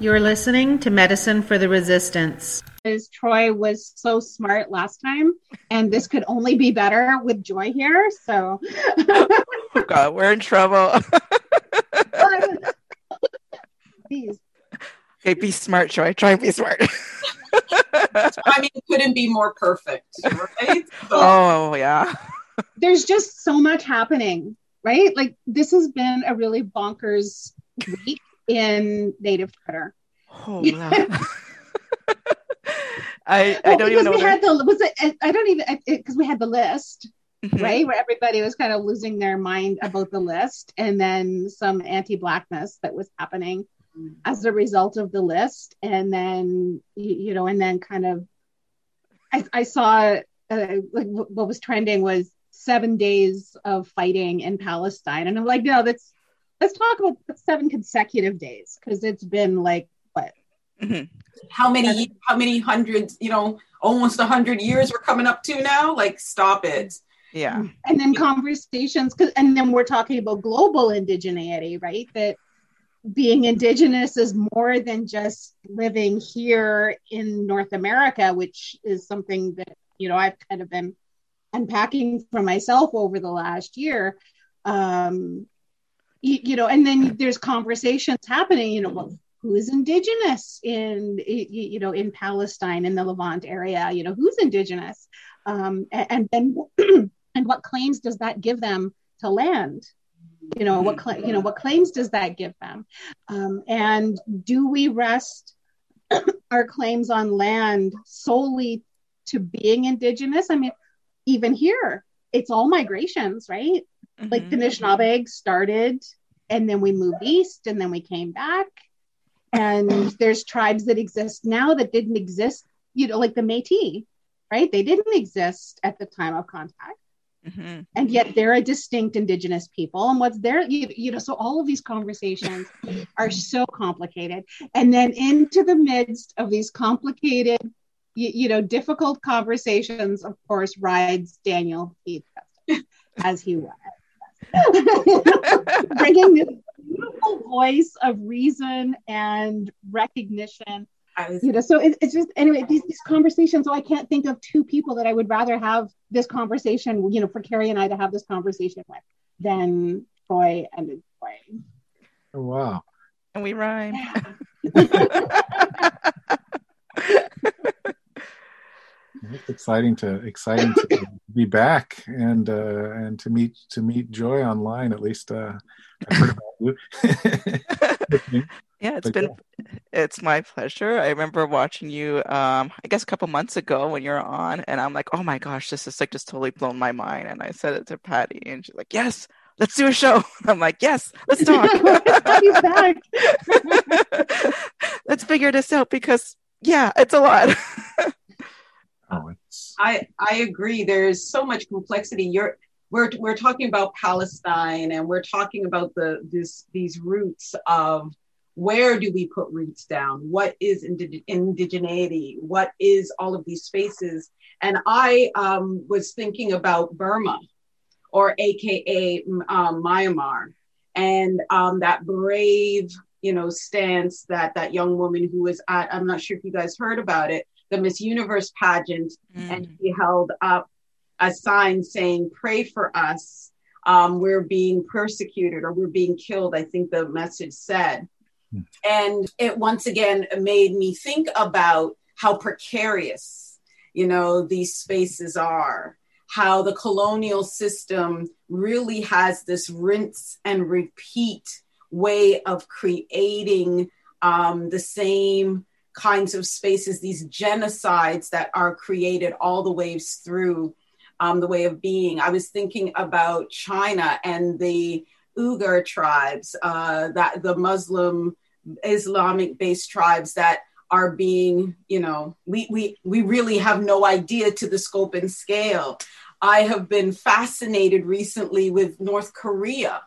You're listening to Medicine for the Resistance. As Troy was so smart last time, and this could only be better with Joy here. So, oh God, we're in trouble. Please. Okay, be smart, Joy. Try and be smart. I mean, couldn't be more perfect, right? So, oh yeah. There's just so much happening, right? Like this has been a really bonkers week in Native Twitter. Oh, wow. I, I Well, don't even know. because we had the was it I don't even because we had the list Mhm. right where everybody was kind of losing their mind about the list and then some anti-blackness that was happening as a result of the list and then you, you know and then kind of I, I saw uh, like what was trending was seven days of fighting in Palestine and I'm like no that's let's talk about seven consecutive days because it's been like what Mhm. how many how many hundreds, you know, almost a hundred years we're coming up to now? Like, stop it. Yeah. and then conversations 'cause- and then we're talking about global indigeneity right that being indigenous is more than just living here in north america which is something that you know i've kind of been unpacking for myself over the last year um you, you know and then there's conversations happening you know well, who is indigenous in you know in palestine in the levant area you know who's indigenous? Um, a- and then and what claims does that give them to land? You know what cla- you know what claims does that give them? Um, and do we rest our claims on land solely to being indigenous? I mean even here it's all migrations right like the Mhm. Anishinaabe started and then we moved east and then we came back. And there's tribes that exist now that didn't exist you know like the Métis right? They didn't exist at the time of contact. Mhm. and yet they're a distinct indigenous people. And what's their you, you know so all of these conversations are so complicated. And then into the midst of these complicated you, you know difficult conversations of course rides daniel as he was bringing this beautiful voice of reason and recognition was, you know so it, it's just anyway these, these conversations so i can't think of two people that i would rather have this conversation you know for carrie and i to have this conversation with than troy and troy Oh, wow. And we rhyme. It's exciting to exciting to be back and uh, and to meet to meet Joy online. At least uh, I've heard about you. Yeah, it's But been it's my pleasure. I remember watching you um I guess a couple months ago when you were on and I'm like, "Oh my gosh, this is like just totally blown my mind." And I said it to Patty and she's like, "Yes, let's do a show." I'm like, "Yes, let's talk." He's back. let's figure this out because yeah, it's a lot. Oh, I I agree. There's so much complexity. You're we're we're talking about Palestine and we're talking about the this these roots of where do we put roots down? What is indig- indigeneity? What is all of these spaces? And I um, was thinking about Burma, or AKA um, Myanmar, and um, that brave, you know, stance that that young woman who was at. I'm not sure if you guys heard about it, the Miss Universe pageant and she held up a sign saying, Pray for us. Um, we're being persecuted or we're being killed, I think the message said. Hmm. And it once again made me think about how precarious, you know, these spaces are, how the colonial system really has this rinse and repeat way of creating um, the same kinds of spaces, these genocides that are created all the ways through um, the way of being. I was thinking about China and the Uyghur tribes, uh, that the Muslim Islamic based tribes that are being, you know, we, we, we really have no idea to the scope and scale. I have been fascinated recently with North Korea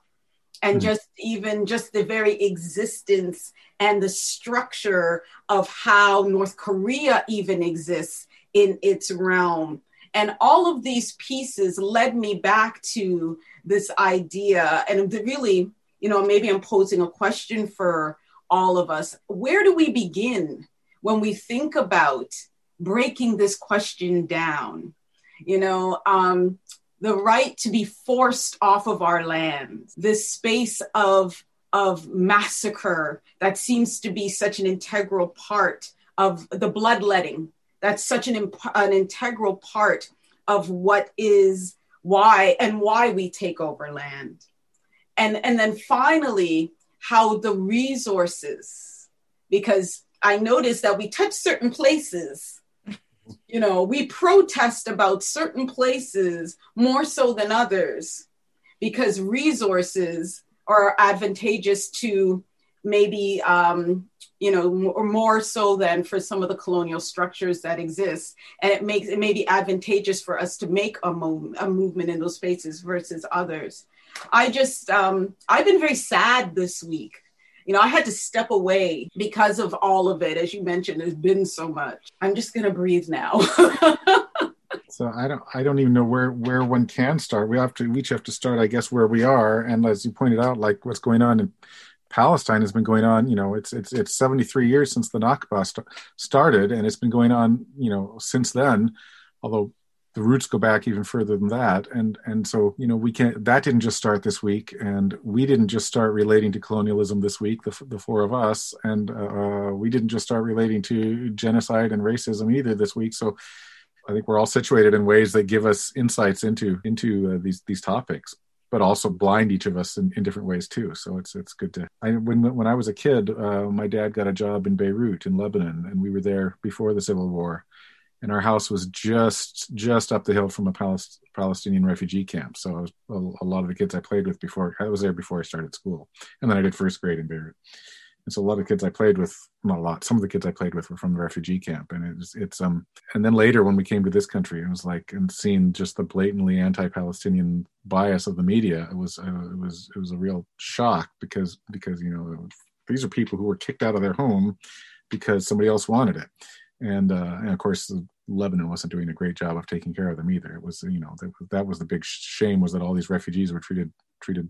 and Mhm. just even just the very existence and the structure of how North Korea even exists in its realm. And all of these pieces led me back to this idea. And really, you know, maybe I'm posing a question for all of us. Where do we begin when we think about breaking this question down? You know, um, the right to be forced off of our land, this space of of massacre that seems to be such an integral part of the bloodletting. That's such an, imp- an integral part of what is why and why we take over land. And, and then finally, how the resources, because I noticed that we touch certain places you know, we protest about certain places more so than others because resources are advantageous to maybe um, you know or more so than for some of the colonial structures that exist. And it makes it may be advantageous for us to make a, move, a movement in those spaces versus others. I just um, i've been very sad this week you know, I had to step away because of all of it. As you mentioned, there's been so much. I'm just going to breathe now. so I don't, I don't even know where where one can start. We have to, we each have to start, I guess, where we are. And as you pointed out, like what's going on in Palestine has been going on. You know, it's it's it's 73 years since the Nakba st- started, and it's been going on. You know, since then. Although the roots go back even further than that. And and so you know we can't that didn't just start this week and we didn't just start relating to colonialism this week the, the four of us and uh, we didn't just start relating to genocide and racism either this week. So i think we're all situated in ways that give us insights into into uh, these these topics but also blind each of us in, in different ways too. So it's it's good to I, when when i was a kid uh, my dad got a job in beirut in lebanon and we were there before the civil war and our house was just just up the hill from a Palest- Palestinian refugee camp. So I was a, a, lot of the kids I played with before I was there before I started school, and then I did first grade in Beirut. And so a lot of kids I played with, not a lot, some of the kids I played with were from the refugee camp, and it's it's um. And then later when we came to this country, it was like and seeing just the blatantly anti-Palestinian bias of the media, it was uh, it was it was a real shock because because you know these are people who were kicked out of their home because somebody else wanted it and uh, and of course Lebanon wasn't doing a great job of taking care of them either. It was, you know, that, that was the big shame was that all these refugees were treated treated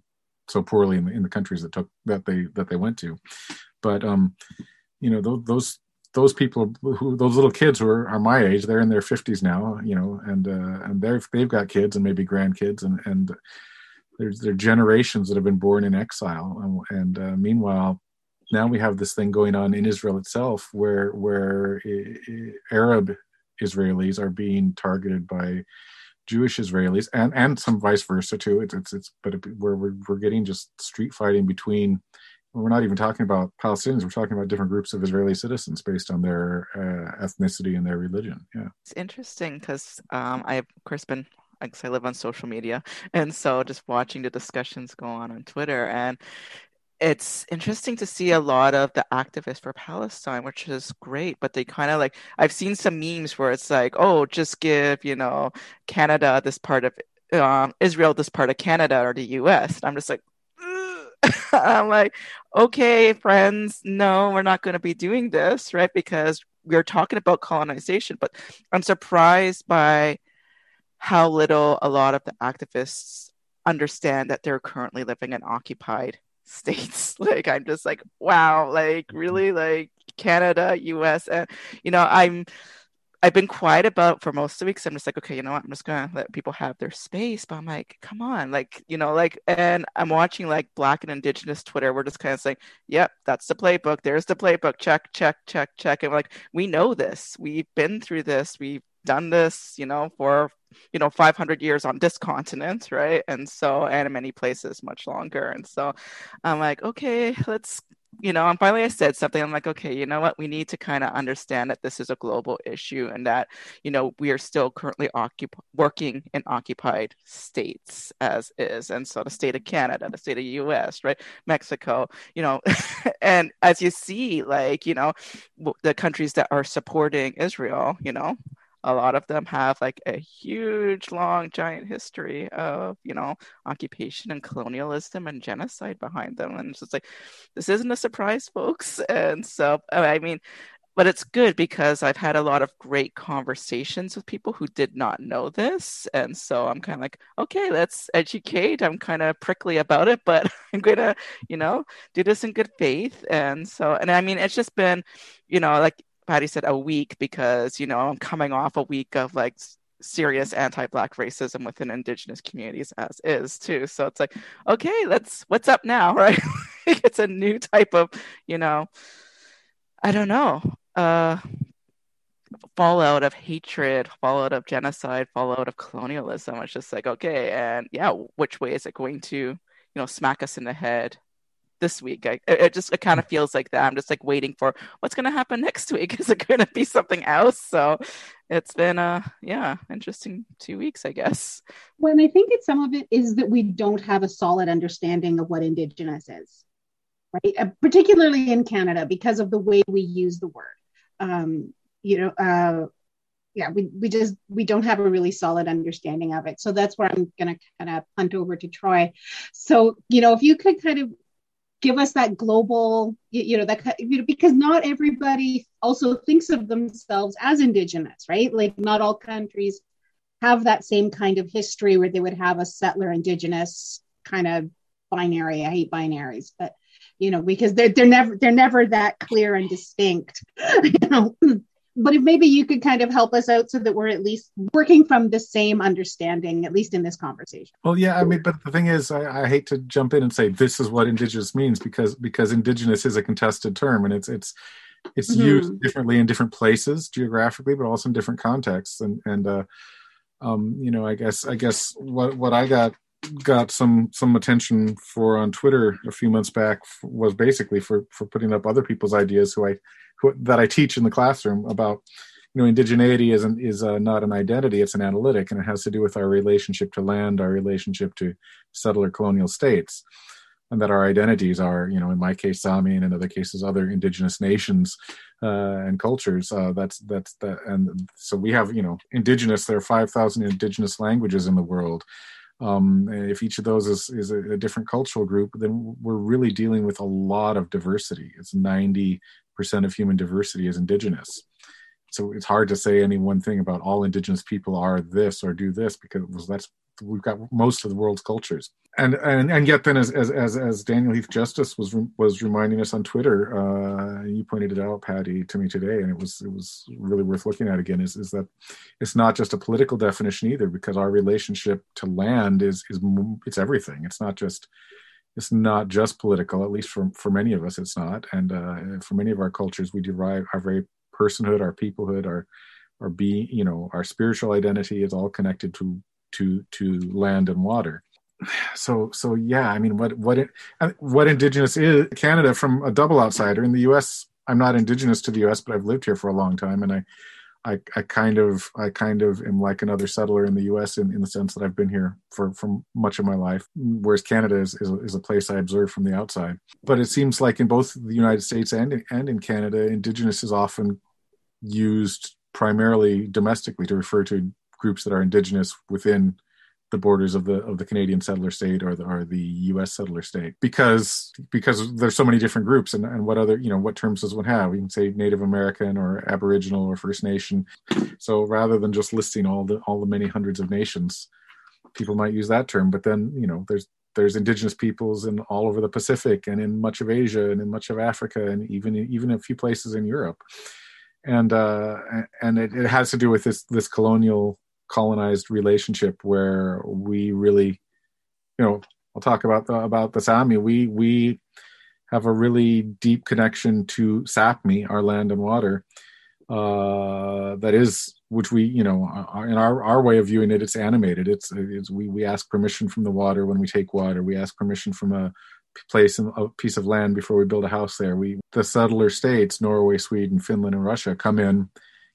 so poorly in the, in the countries that took that they that they went to. But um, you know, those those those people who those little kids who are, are my age, they're in their fifties now, you know, and uh, and they've they've got kids and maybe grandkids and and there's there are generations that have been born in exile and, and uh, meanwhile now we have this thing going on in Israel itself where where Arab Israelis are being targeted by Jewish Israelis and and some vice versa too. It's it's, it's but we're, we're we're getting just street fighting between. We're not even talking about Palestinians. We're talking about different groups of Israeli citizens based on their uh, ethnicity and their religion. Yeah, it's interesting because um, I've of course been because I live on social media, and so just watching the discussions go on on Twitter, and it's interesting to see a lot of the activists for Palestine, which is great. But they kind of like I've seen some memes where it's like, oh, just give you know Canada this part of um, Israel this part of Canada or the U.S. And I'm just like. I'm like, okay, friends, no, we're not going to be doing this, right? Because we're talking about colonization, but I'm surprised by how little a lot of the activists understand that they're currently living in occupied states. Like i'm just like wow like mm-hmm. really like canada us and you know i'm i've been quiet about for most of the weeks i'm just like okay you know what i'm just gonna let people have their space but i'm like come on like you know like and i'm watching like black and indigenous twitter we're just kind of saying yep that's the playbook there's the playbook check check check check and we're like we know this we've been through this we've done this you know for you know 500 years on this continent right? And so and in many places much longer. And so i'm like okay let's you know and finally i said something. I'm like okay you know what? We need to kind of understand that this is a global issue and that you know we are still currently occup- working in occupied states as is. And so the state of canada the state of us right? Mexico you know and as you see like you know the countries that are supporting israel you know a lot of them have like a huge long giant history of you know occupation and colonialism and genocide behind them and it's just like this isn't a surprise folks and so i mean but it's good because I've had a lot of great conversations with people who did not know this. And so I'm kind of like, okay, let's educate. I'm kind of prickly about it, but I'm going to, you know, do this in good faith. And so, and I mean, it's just been, you know, like Patty said, a week because, you know, I'm coming off a week of like serious anti-black racism within indigenous communities as is too. So it's like okay let's what's up now right? It's a new type of you know i don't know uh, fallout of hatred, fallout of genocide, fallout of colonialism. It's just like, okay, and yeah, which way is it going to, you know, smack us in the head this week? I, it just it kind of feels like that. I'm just like waiting for what's going to happen next week. Is it going to be something else? So it's been a yeah, interesting two weeks, I guess. Well, I think it's some of it is that we don't have a solid understanding of what Indigenous is, right? Uh, particularly in Canada because of the way we use the word um, you know, uh, yeah, we, we just we don't have a really solid understanding of it. So that's where I'm gonna kind of punt over to Troy. So you know, if you could kind of give us that global, you, know, that you know, because not everybody also thinks of themselves as indigenous, right? Like not all countries have that same kind of history where they would have a settler indigenous kind of binary. I hate binaries, but you know, because they're they're never they're never that clear and distinct, you know. But if maybe you could kind of help us out so that we're at least working from the same understanding, at least in this conversation. Well, yeah, I mean, but the thing is, I, I hate to jump in and say this is what indigenous means because because indigenous is a contested term and it's it's it's mm-hmm. used differently in different places geographically, but also in different contexts. And and uh, um, you know, I guess I guess what what I got got some some attention for on Twitter a few months back was basically for for putting up other people's ideas who I that I teach in the classroom about you know indigeneity isn't is uh, not an identity it's an analytic and it has to do with our relationship to land our relationship to settler colonial states and that our identities are you know in my case Sami and in other cases other indigenous nations uh, and cultures uh, that's that's that and so we have you know indigenous there are 5000 indigenous languages in the world um, if each of those is, is a, a, different cultural group, then we're really dealing with a lot of diversity. It's 90% of human diversity is indigenous. So it's hard to say any one thing about all indigenous people are this or do this because that's we've got most of the world's cultures and and and yet then as as as, as daniel heath justice was was reminding us on twitter uh you pointed it out patty to me today and it was it was really worth looking at again is is that it's not just a political definition either because our relationship to land is is it's everything it's not just it's not just political at least for for many of us it's not. And uh for many of our cultures we derive our very personhood our peoplehood our our being you know our spiritual identity is all connected to to to land and water. So so yeah i mean what what what indigenous is canada from a double outsider. In the us i'm not indigenous to the us but i've lived here for a long time and i I, I kind of I kind of am like another settler in the U.S. in, in the sense that I've been here for, for much of my life, whereas Canada is, is a, is, a, place I observe from the outside. But it seems like in both the United States and and in Canada, Indigenous is often used primarily domestically to refer to groups that are Indigenous within the borders of the of the Canadian settler state or the or the U.S. settler state because because there's so many different groups and, and what other you know what terms does one have? You can say Native American or Aboriginal or First Nation. So rather than just listing all the all the many hundreds of nations, people might use that term. But then you know there's there's indigenous peoples in all over the Pacific and in much of Asia and in much of Africa and even even a few places in Europe. And uh, and it, it has to do with this this colonial colonized relationship where we really, you know, I'll talk about the, about the Sami. We we have a really deep connection to Sapmi, our land and water. Uh, that is, which we, you know, uh, uh, in our, our way of viewing it, it's animated. It's, it's we we ask permission from the water when we take water. We ask permission from a place and a piece of land before we build a house there. We the settler states, Norway, Sweden, Finland, and Russia, come in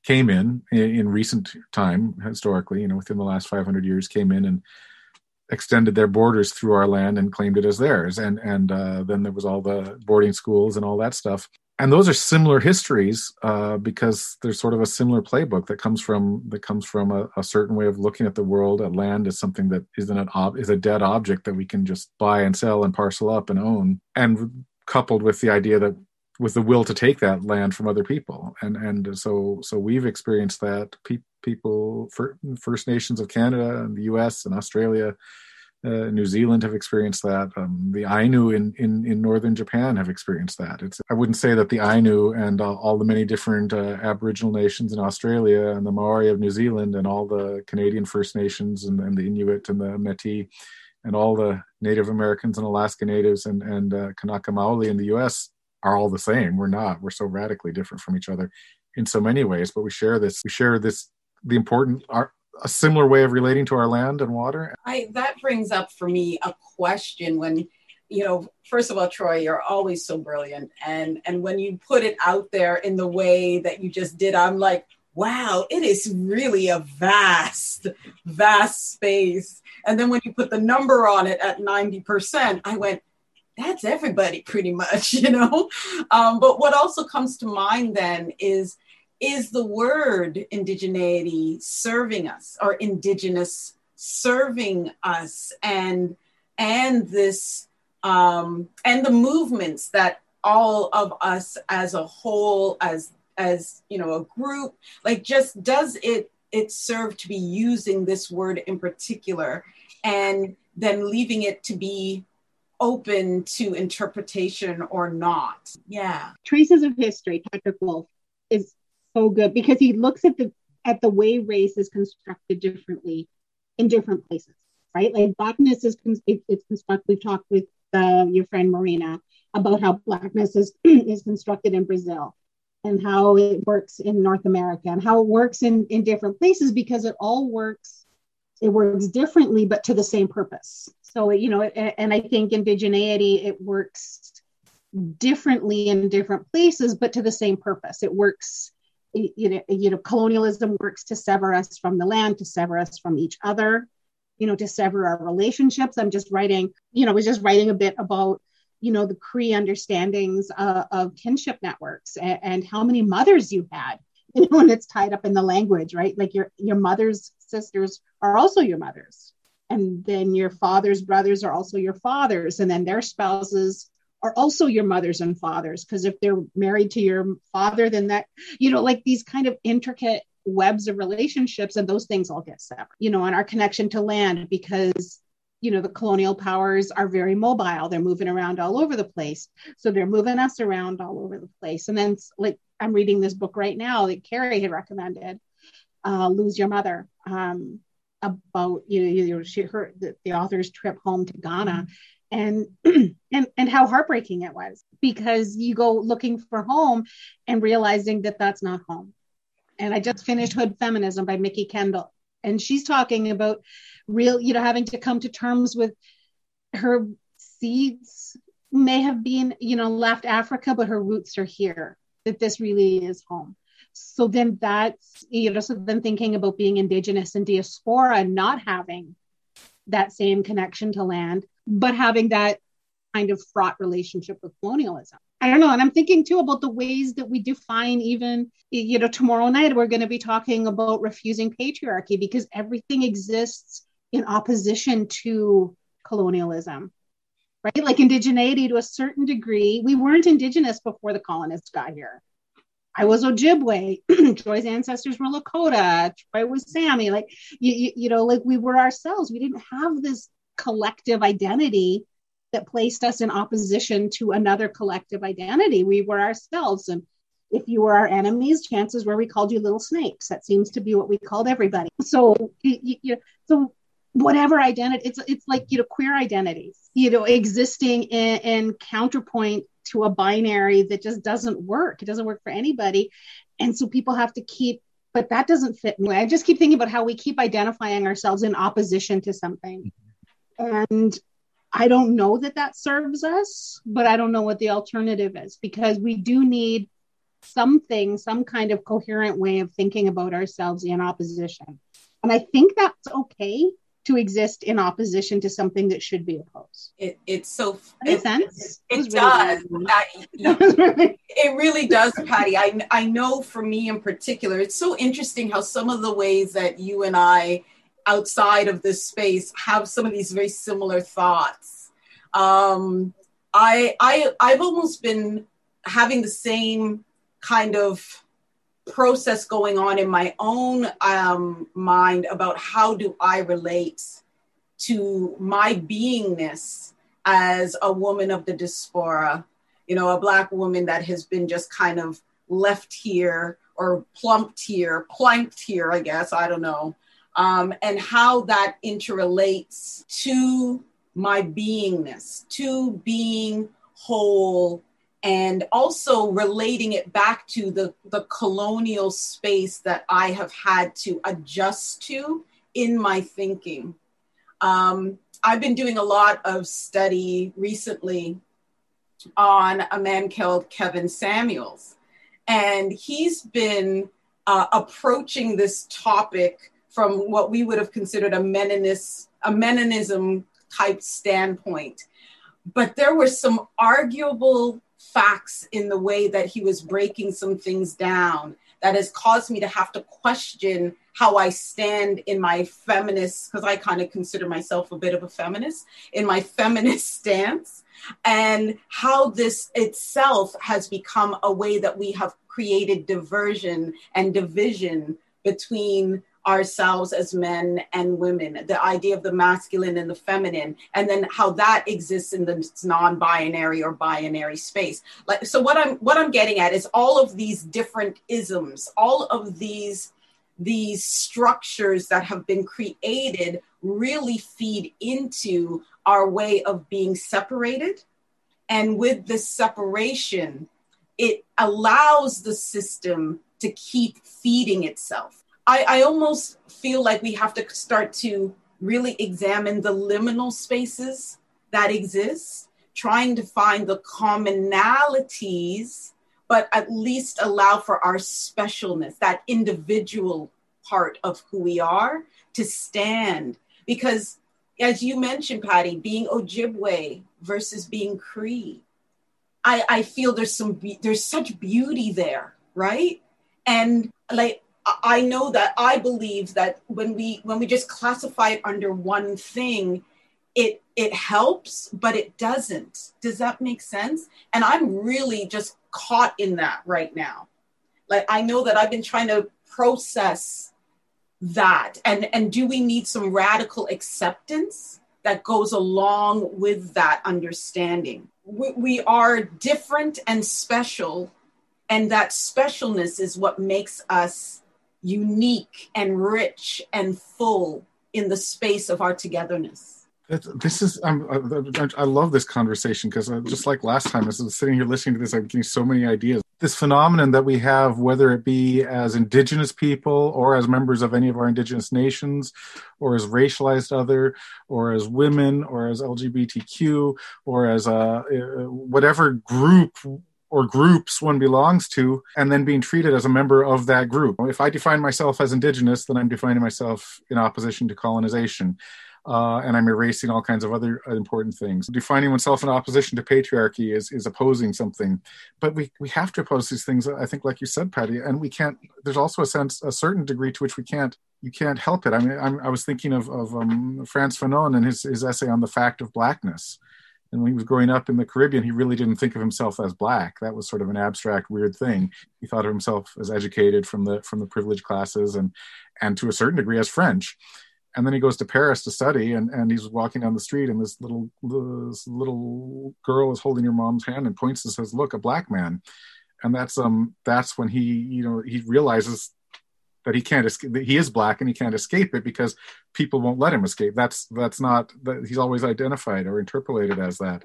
came in, in recent time historically you know within the last 500 years came in and extended their borders through our land and claimed it as theirs. And and uh, then there was all the boarding schools and all that stuff. And those are similar histories uh, because there's sort of a similar playbook that comes from that comes from a, a certain way of looking at the world. At land as something that isn't an ob- is a dead object that we can just buy and sell and parcel up and own. And coupled with the idea that with the will to take that land from other people and and so so we've experienced that Pe- people first nations of canada and the us and australia uh, New Zealand have experienced that. Um, the Ainu in, in, in northern Japan have experienced that. It's I wouldn't say that the Ainu and all, all the many different uh, Aboriginal nations in Australia and the Maori of New Zealand and all the Canadian First Nations and, and the Inuit and the Métis and all the Native Americans and Alaska Natives and and uh, Kanaka Maoli in the U.S. are all the same. We're not. We're so radically different from each other in so many ways, but we share this. We share this the important our, a similar way of relating to our land and water. I that brings up for me a question when you know first of all troy you're always so brilliant and and when you put it out there in the way that you just did i'm like wow it is really a vast vast space and then when you put the number on it at 90% i went that's everybody pretty much you know? Um, but what also comes to mind then is is the word indigeneity serving us or indigenous serving us and and this um and the movements that all of us as a whole as as you know a group like just does it it serve to be using this word in particular and then leaving it to be open to interpretation or not yeah traces of history patrick wolfe is so good because he looks at the at the way race is constructed differently in different places, right? Like blackness is it's constructed. We've talked with uh, your friend Marina about how blackness is is constructed in Brazil and how it works in North America and how it works in in different places because it all works it works differently but to the same purpose. So you know, and I think indigeneity it works differently in different places but to the same purpose. It works you know, you know, colonialism works to sever us from the land, to sever us from each other, you know, to sever our relationships. I'm just writing, you know, I was just writing a bit about, you know, the Cree understandings uh, of kinship networks and, and, how many mothers you had, you know, and it's tied up in the language, right? Like your your mother's sisters are also your mothers, and then your father's brothers are also your fathers, and then their spouses are also your mothers and fathers. Because if they're married to your father then that you know like these kind of intricate webs of relationships and those things all get severed you know and our connection to land because you know the colonial powers are very mobile. They're moving around all over the place. So they're moving us around all over the place. And then like i'm reading this book right now that carrie had recommended uh, lose your mother. Um, about you know, you know she her the, the author's trip home to ghana mm-hmm. and and and how heartbreaking it was because you go looking for home and realizing that that's not home. And i just finished hood feminism by Mikki kendall. And she's talking about real you know having to come to terms with her seeds may have been you know left africa but her roots are here that this really is home so then that's you know so then thinking about being indigenous and diaspora and not having that same connection to land but having that kind of fraught relationship with colonialism. I don't know. And I'm thinking too about the ways that we define even, you know, tomorrow night we're going to be talking about refusing patriarchy because everything exists in opposition to colonialism, right? Like indigeneity to a certain degree. We weren't indigenous before the colonists got here. I was Ojibwe. Joy's ancestors were Lakota. Troy was Sami. Like, you, you, you know, like we were ourselves. We didn't have this collective identity that placed us in opposition to another collective identity. We were ourselves. And if you were our enemies, chances were we called you little snakes. That seems to be what we called everybody. So, you, you, so whatever identity, it's it's like you know queer identities, you know, existing in, in counterpoint to a binary that just doesn't work. It doesn't work for anybody, and so people have to keep. But that doesn't fit me. I just keep thinking about how we keep identifying ourselves in opposition to something and I don't know that that serves us, but I don't know what the alternative is because we do need something, some kind of coherent way of thinking about ourselves in opposition. And I think that's okay to exist in opposition to something that should be opposed. It, it's so it, sense. It, it does. I, it really does, Patty. I I know for me in particular, it's so interesting how some of the ways that you and I outside of this space have some of these very similar thoughts. Um, I, I, I've almost been having the same kind of process going on in my own um, mind about how do I relate to my beingness as a woman of the diaspora, you know, a Black woman that has been just kind of left here or plumped here, planked here, I guess, I don't know, um, and how that interrelates to my beingness, to being whole and also relating it back to the, the colonial space that I have had to adjust to in my thinking. Um, I've been doing a lot of study recently on a man called Kevin Samuels, and he's been uh, approaching this topic from what we would have considered a Meninist, a Meninism type standpoint. But there were some arguable facts in the way that he was breaking some things down that has caused me to have to question how I stand in my feminist, because I kind of consider myself a bit of a feminist, in my feminist stance, and how this itself has become a way that we have created diversion and division between ourselves as men and women, the idea of the masculine and the feminine, and then how that exists in the non-binary or binary space. Like so what I'm what I'm getting at is all of these different isms, all of these these structures that have been created really feed into our way of being separated. And with this separation, it allows the system to keep feeding itself. I, I almost feel like we have to start to really examine the liminal spaces that exist, trying to find the commonalities, but at least allow for our specialness, that individual part of who we are to stand. Because as you mentioned, Patty, being Ojibwe versus being Cree, I, I feel there's some there's such beauty there, right? And like I know that I believe that when we when we just classify it under one thing, it it helps, but it doesn't. Does that make sense? And I'm really just caught in that right now. Like I know that I've been trying to process that and and do we need some radical acceptance that goes along with that understanding we, we are different and special and that specialness is what makes us unique and rich and full in the space of our togetherness. This is um, I love this conversation because uh, just like last time, as I was sitting here listening to this, I'm getting so many ideas. This phenomenon that we have, whether it be as Indigenous people or as members of any of our Indigenous nations, or as racialized other, or as women, or as LGBTQ, or as a uh, whatever group or groups one belongs to and then being treated as a member of that group. If I define myself as indigenous, then I'm defining myself in opposition to colonization. Uh, and I'm erasing all kinds of other important things. Defining oneself in opposition to patriarchy is, is opposing something. But we, we have to oppose these things, I think, like you said, Patty, and we can't, there's also a sense, a certain degree to which we can't, you can't help it. I mean, I'm, i was thinking of, of um, Frantz Fanon and his, his essay on the fact of blackness and when he was growing up in the Caribbean, he really didn't think of himself as black. That was sort of an abstract, weird thing. He thought of himself as educated from the from the privileged classes and and to a certain degree as French. And then he goes to Paris to study, and, and he's walking down the street, and this little this little girl is holding your mom's hand and points and says, "Look, a black man." And that's um that's when he you know he realizes that he can't escape he is black and he can't escape it because people won't let him escape. That's that's not that he's always identified or interpolated as that.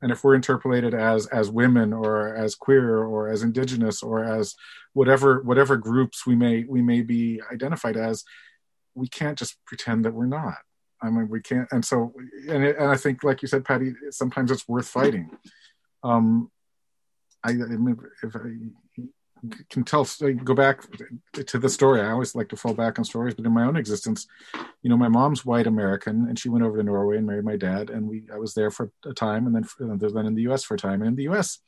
And if we're interpolated as as women or as queer or as indigenous or as whatever whatever groups we may we may be identified as we can't just pretend that we're not. I mean we can't and so and, it, and i think like you said patty sometimes it's worth fighting. Um I, I mean, if I, can tell go back to the story. I always like to fall back on stories but in my own existence you know my mom's white american and she went over to norway and married my dad and we i was there for a time and then then in the us for a time. And in the us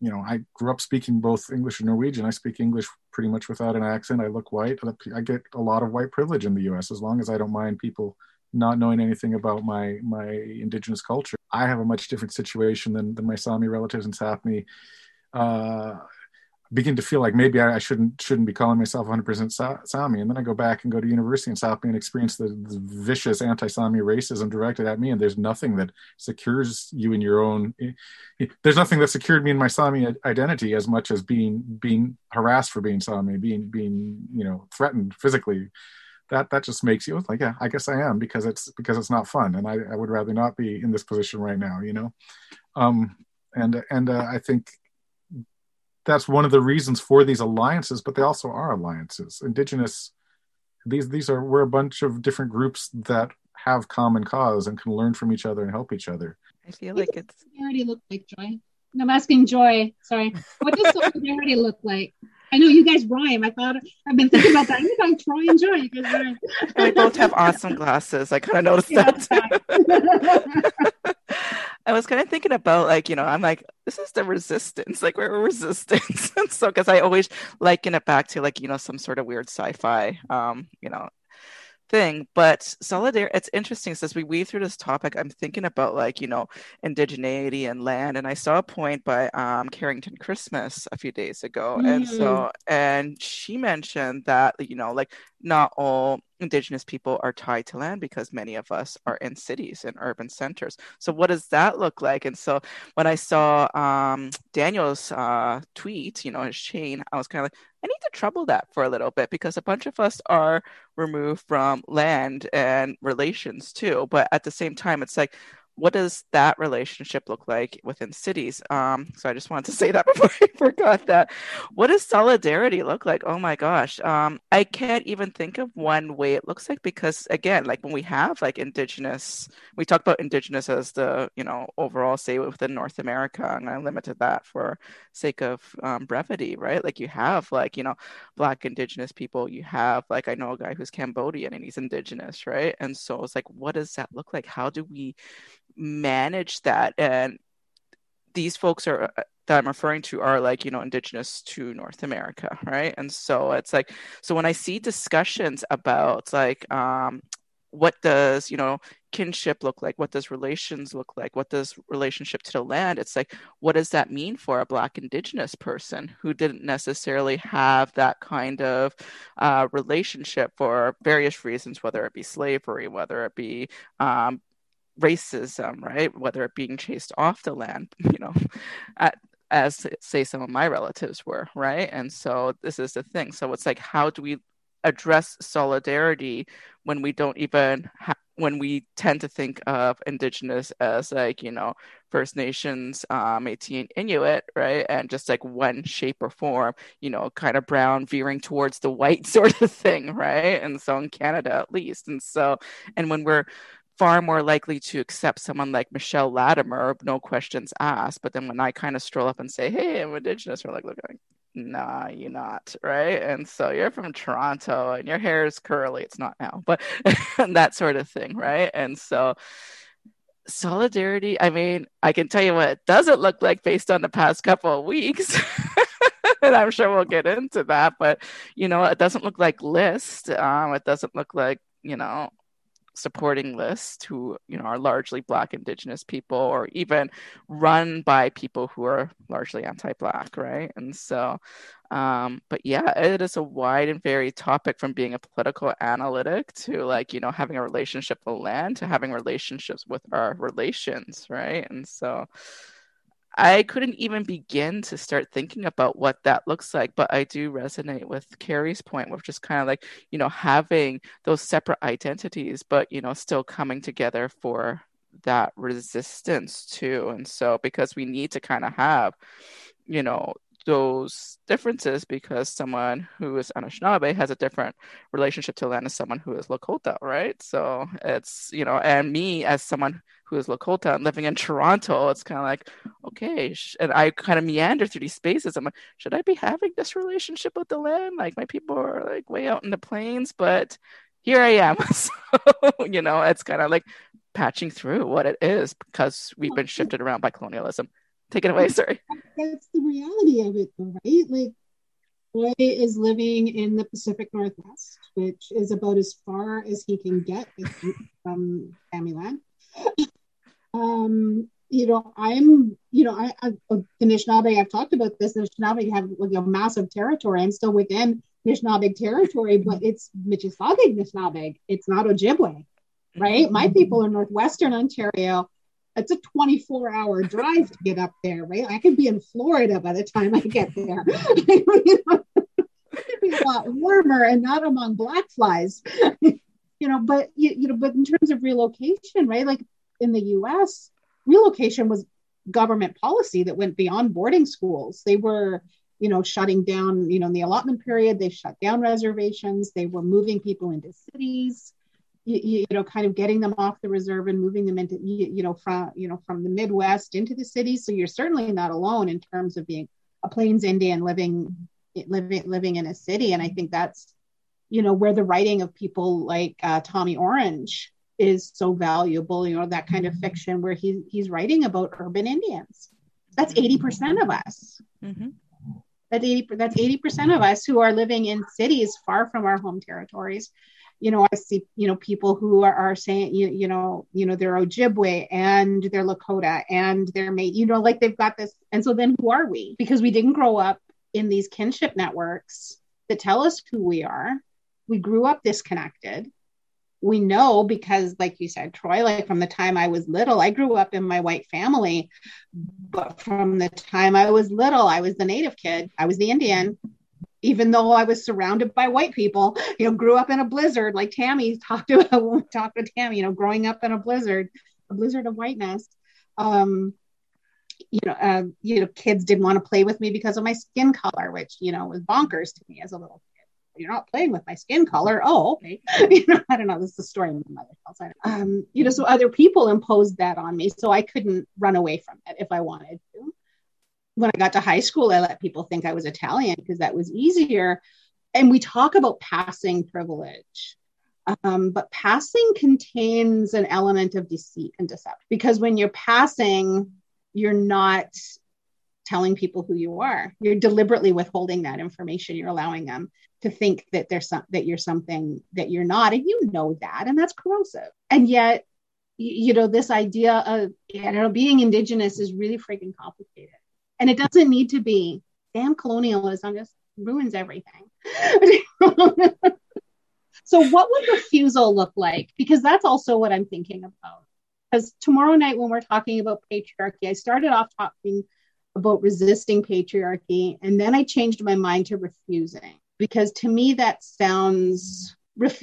you know i grew up speaking both english and norwegian. I speak english pretty much without an accent. I look white. I get a lot of white privilege in the us as long as i don't mind people not knowing anything about my my indigenous culture. I have a much different situation than, than my Sami relatives in Sapmi. Uh, begin to feel like maybe I, I, shouldn't shouldn't be calling myself 100% Sami, and then I go back and go to university in Sapmi and experience the, the vicious anti-Sami racism directed at me, and there's nothing that secures you in your own. There's nothing that secured me in my Sami identity as much as being being harassed for being Sami, being being you know threatened physically. That that just makes you like, yeah, I guess I am because it's because it's not fun, and I, I would rather not be in this position right now, you know. Um, and and uh, I think that's one of the reasons for these alliances, but they also are alliances. Indigenous, these these are we're a bunch of different groups that have common cause and can learn from each other and help each other. I feel like it's solidarity look like Joy. I'm asking Joy. Sorry, what does solidarity look like? I know you guys rhyme. I thought I've been thinking about that. You guys Troy and Joy. You guys rhyme. we both have awesome glasses. I kind of noticed yeah, that. I was kind of thinking about like, you know, I'm like, this is the resistance, like we're resistance. And so because I always liken it back to like, you know, some sort of weird sci-fi um, you know, thing but solidarity it's interesting so as we weave through this topic i'm thinking about like you know indigeneity and land and i saw a point by um, carrington christmas a few days ago mm. and so mm. and she mentioned that you know like not all indigenous people are tied to land because many of us are in cities and urban centers so what does that look like and so when i saw um, daniel's uh, tweet you know his chain i was kind of like I need to trouble that for a little bit because a bunch of us are removed from land and relations too. But at the same time, it's like, what does that relationship look like within cities? Um, so I just wanted to say that before I forgot that. What does solidarity look like? Oh my gosh. Um, I can't even think of one way it looks like because again, like when we have like indigenous, we talk about indigenous as the, you know, overall say within North America, and I limited that for sake of um, brevity, right? Like you have like, you know, black indigenous people, you have like, I know a guy who's Cambodian and he's indigenous, right? And so it's like, what does that look like? How do we manage that and these folks are uh, that I'm referring to are like, you know, indigenous to North America, right? And so it's like, so when I see discussions about like, um, what does, you know, kinship look like? What does relations look like? What does relationship to the land? It's like, what does that mean for a Black indigenous person who didn't necessarily have that kind of uh, relationship for various reasons, whether it be slavery, whether it be um, racism, right? Whether it being chased off the land, you know, at, as say some of my relatives were, right? And so this is the thing. So it's like, how do we address solidarity when we don't even ha- when we tend to think of indigenous as like you know first nations um Métis and inuit right and just like one shape or form you know kind of brown veering towards the white sort of thing right and so in canada at least and so and when we're far more likely to accept someone like Michelle Latimer, no questions asked. But then when I kind of stroll up and say, "Hey, I'm Indigenous," we're like, "Looking, nah, you're not, right?" And so you're from Toronto, and your hair is curly. It's not now, but that sort of thing, right? And so solidarity. I mean, I can tell you what it doesn't look like based on the past couple of weeks. and I'm sure we'll get into that. But you know, it doesn't look like list. Um, it doesn't look like you know supporting list who you know are largely black indigenous people or even run by people who are largely anti-black right? And so um, but yeah it is a wide and varied topic from being a political analytic to like you know having a relationship with land to having relationships with our relations right? And so I couldn't even begin to start thinking about what that looks like, but I do resonate with Carrie's point with just kind of like, you know, having those separate identities, but, you know, still coming together for that resistance too. And so, because we need to kind of have, you know, those differences because someone who is Anishinaabe has a different relationship to land as someone who is Lakota, right? So it's, you know, and me as someone who is Lakota and living in Toronto, it's kind of like, okay. And I kind of meander through these spaces. I'm like, should I be having this relationship with the land? Like my people are like way out in the plains, but here I am. so, you know, it's kind of like patching through what it is because we've been shifted around by colonialism. Take it away, sorry. That's the reality of it, right? Like Troy is living in the Pacific Northwest, which is about as far as he can get from Samiland. um, you know, I'm, you know, I, I the Anishinaabe, I've talked about this. Anishinaabe have like a massive territory. I'm still within Anishinaabe territory, but it's Mississauga Anishinaabe. It's not Ojibwe, right? My people are Northwestern Ontario. It's a 24 hour drive to get up there, right? I could be in Florida by the time I get there. it could be a lot warmer and not among black flies, you know. But you, you know, but in terms of relocation, right? Like in the U.S., relocation was government policy that went beyond boarding schools. They were, you know, shutting down. You know, in the allotment period, they shut down reservations. They were moving people into cities you, you, know kind of getting them off the reserve and moving them into you, you know from you know from the midwest into the cities so you're certainly not alone in terms of being a plains indian living living living in a city. And i think that's you know where the writing of people like uh, tommy orange is so valuable you know that kind of fiction where he, he's writing about urban indians. That's 80% of us. Mm-hmm. that's 80 that's 80% of us who are living in cities far from our home territories you know, I see, you know, people who are, are saying, you, you know, you know, they're Ojibwe and they're Lakota and they're Métis, you know, like they've got this. And so then who are we? Because we didn't grow up in these kinship networks that tell us who we are. We grew up disconnected. We know because, like you said, Troy, like from the time I was little, I grew up in my white family. But from the time I was little, I was the native kid, I was the Indian even though I was surrounded by white people, you know, grew up in a blizzard, like Tammy talked about when we talked with Tammy, you know, growing up in a blizzard, a blizzard of whiteness. Um, you know, uh, you know, kids didn't want to play with me because of my skin color, which you know was bonkers to me as a little kid. You're not playing with my skin color. Oh, okay. you know, I don't know. This is the story my mother tells. Um, you know, so other people imposed that on me, so I couldn't run away from it if I wanted to when I got to high school, I let people think I was Italian because that was easier. And we talk about passing privilege. Um, but passing contains an element of deceit and deception because when you're passing, you're not telling people who you are. You're deliberately withholding that information. You're allowing them to think that there's some that you're something that you're not, and you know that, and that's corrosive. And yet, you know, this idea of know being indigenous is really freaking complicated and it doesn't need to be damn colonialism just ruins everything. so what would refusal look like? Because that's also what I'm thinking about. Because tomorrow night when we're talking about patriarchy, I started off talking about resisting patriarchy and then I changed my mind to refusing because to me that sounds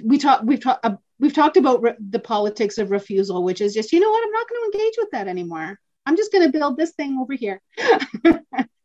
we talk we've talked uh, we've talked about re- the politics of refusal which is just you know what I'm not going to engage with that anymore I'm just going to build this thing over here.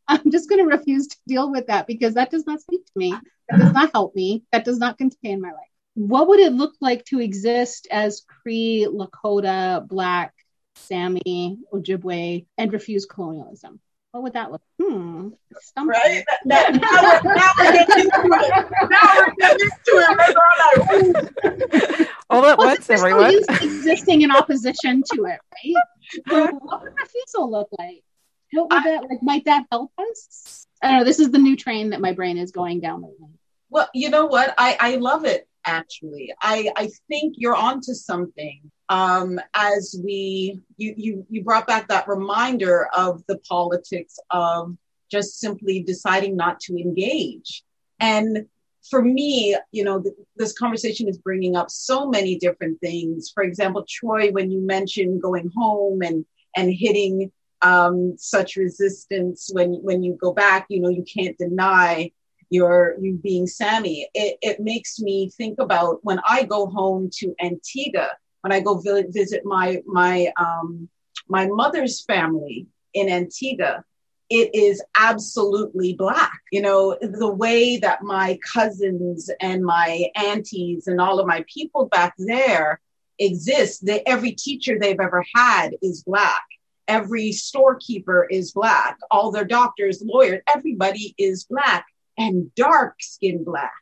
I'm just going to refuse to deal with that because that does not speak to me. That does not help me. That does not contain my life. What would it look like to exist as Cree, Lakota, Black, Sami, Ojibwe, and refuse colonialism? What would that look? Hmm. Right. Now, now, we're, now we're getting into it. Now we're getting into it. We're all at well, once, everyone. existing in opposition to it, right? what would refusal look like? What would I, that like? Might that help us? I don't know. This is the new train that my brain is going down lately. Well, you know what? I I love it. Actually, I I think you're onto something. Um, as we you you you brought back that reminder of the politics of just simply deciding not to engage and for me, you know, th- this conversation is bringing up so many different things. For example, Troy, when you mentioned going home and and hitting um, such resistance when when you go back, you know, you can't deny your you being Sami It, it makes me think about when I go home to Antigua, when I go vi- visit my my um, my mother's family in Antigua it is absolutely black. You know, the way that my cousins and my aunties and all of my people back there exist, every teacher they've ever had is black. Every storekeeper is black. All their doctors, lawyers, everybody is black and dark skin black.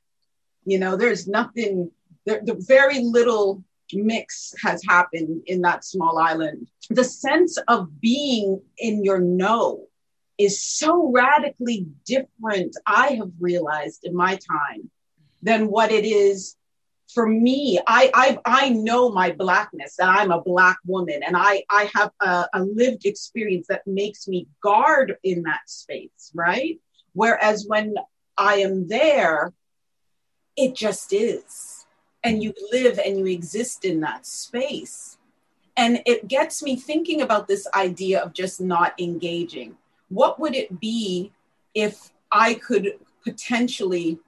You know, there's nothing, there, the very little mix has happened in that small island. The sense of being in your know is so radically different, I have realized in my time, than what it is for me. I I, I know my blackness and I'm a black woman and I, I have a, a lived experience that makes me guard in that space, right? Whereas when I am there, it just is. And you live and you exist in that space. And it gets me thinking about this idea of just not engaging. What would it be if I could potentially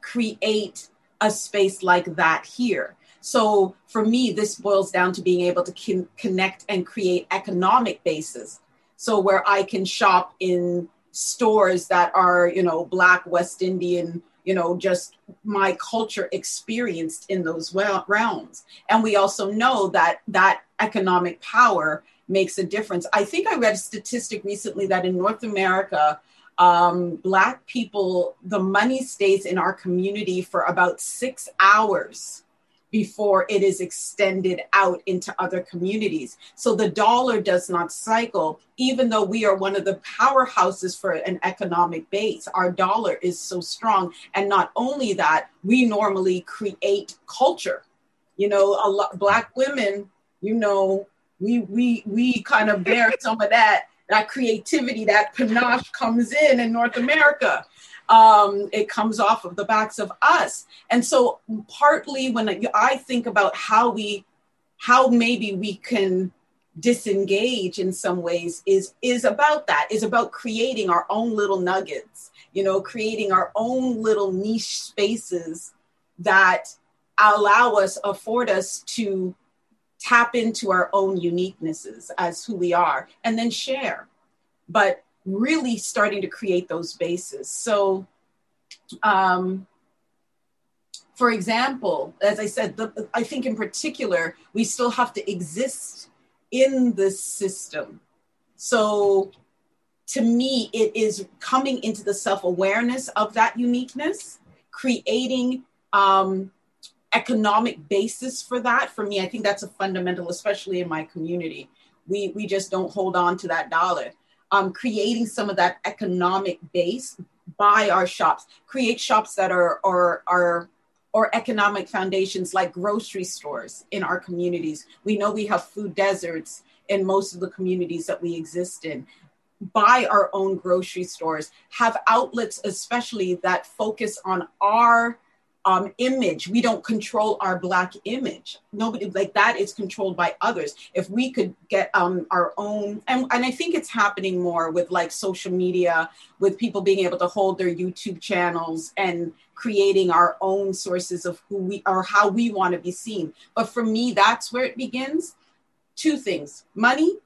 create a space like that here? So for me, this boils down to being able to con- connect and create economic bases. So where I can shop in stores that are, you know, Black West Indian you know, just my culture experienced in those realms. And we also know that that economic power makes a difference. I think I read a statistic recently that in North America, um, Black people, the money stays in our community for about six hours before it is extended out into other communities. So the dollar does not cycle, even though we are one of the powerhouses for an economic base. Our dollar is so strong. And not only that, we normally create culture. You know, a lot black women, you know, we we we kind of bear some of that that creativity, that panache comes in in North America um, it comes off of the backs of us. And so, partly when I think about how we, how maybe we can disengage in some ways is is about that is about creating our own little nuggets you know creating our own little niche spaces that allow us afford us to tap into our own uniquenesses as who we are and then share but really starting to create those bases. So, um, for example, as I said, the, I think in particular, we still have to exist in this system. So, to me, it is coming into the self awareness of that uniqueness, creating um, economic basis for that. For me, I think that's a fundamental, especially in my community. We, we just don't hold on to that dollar um, creating some of that economic base by our shops, create shops that are, are, are or economic foundations like grocery stores in our communities. We know we have food deserts in most of the communities that we exist in. Buy our own grocery stores, have outlets, especially that focus on our um, image. We don't control our black image. Nobody like that is controlled by others. If we could get um, our own, and, and I think it's happening more with like social media, with people being able to hold their YouTube channels and creating our own sources of who we or how we want to be seen. But for me, that's where it begins. Two things: money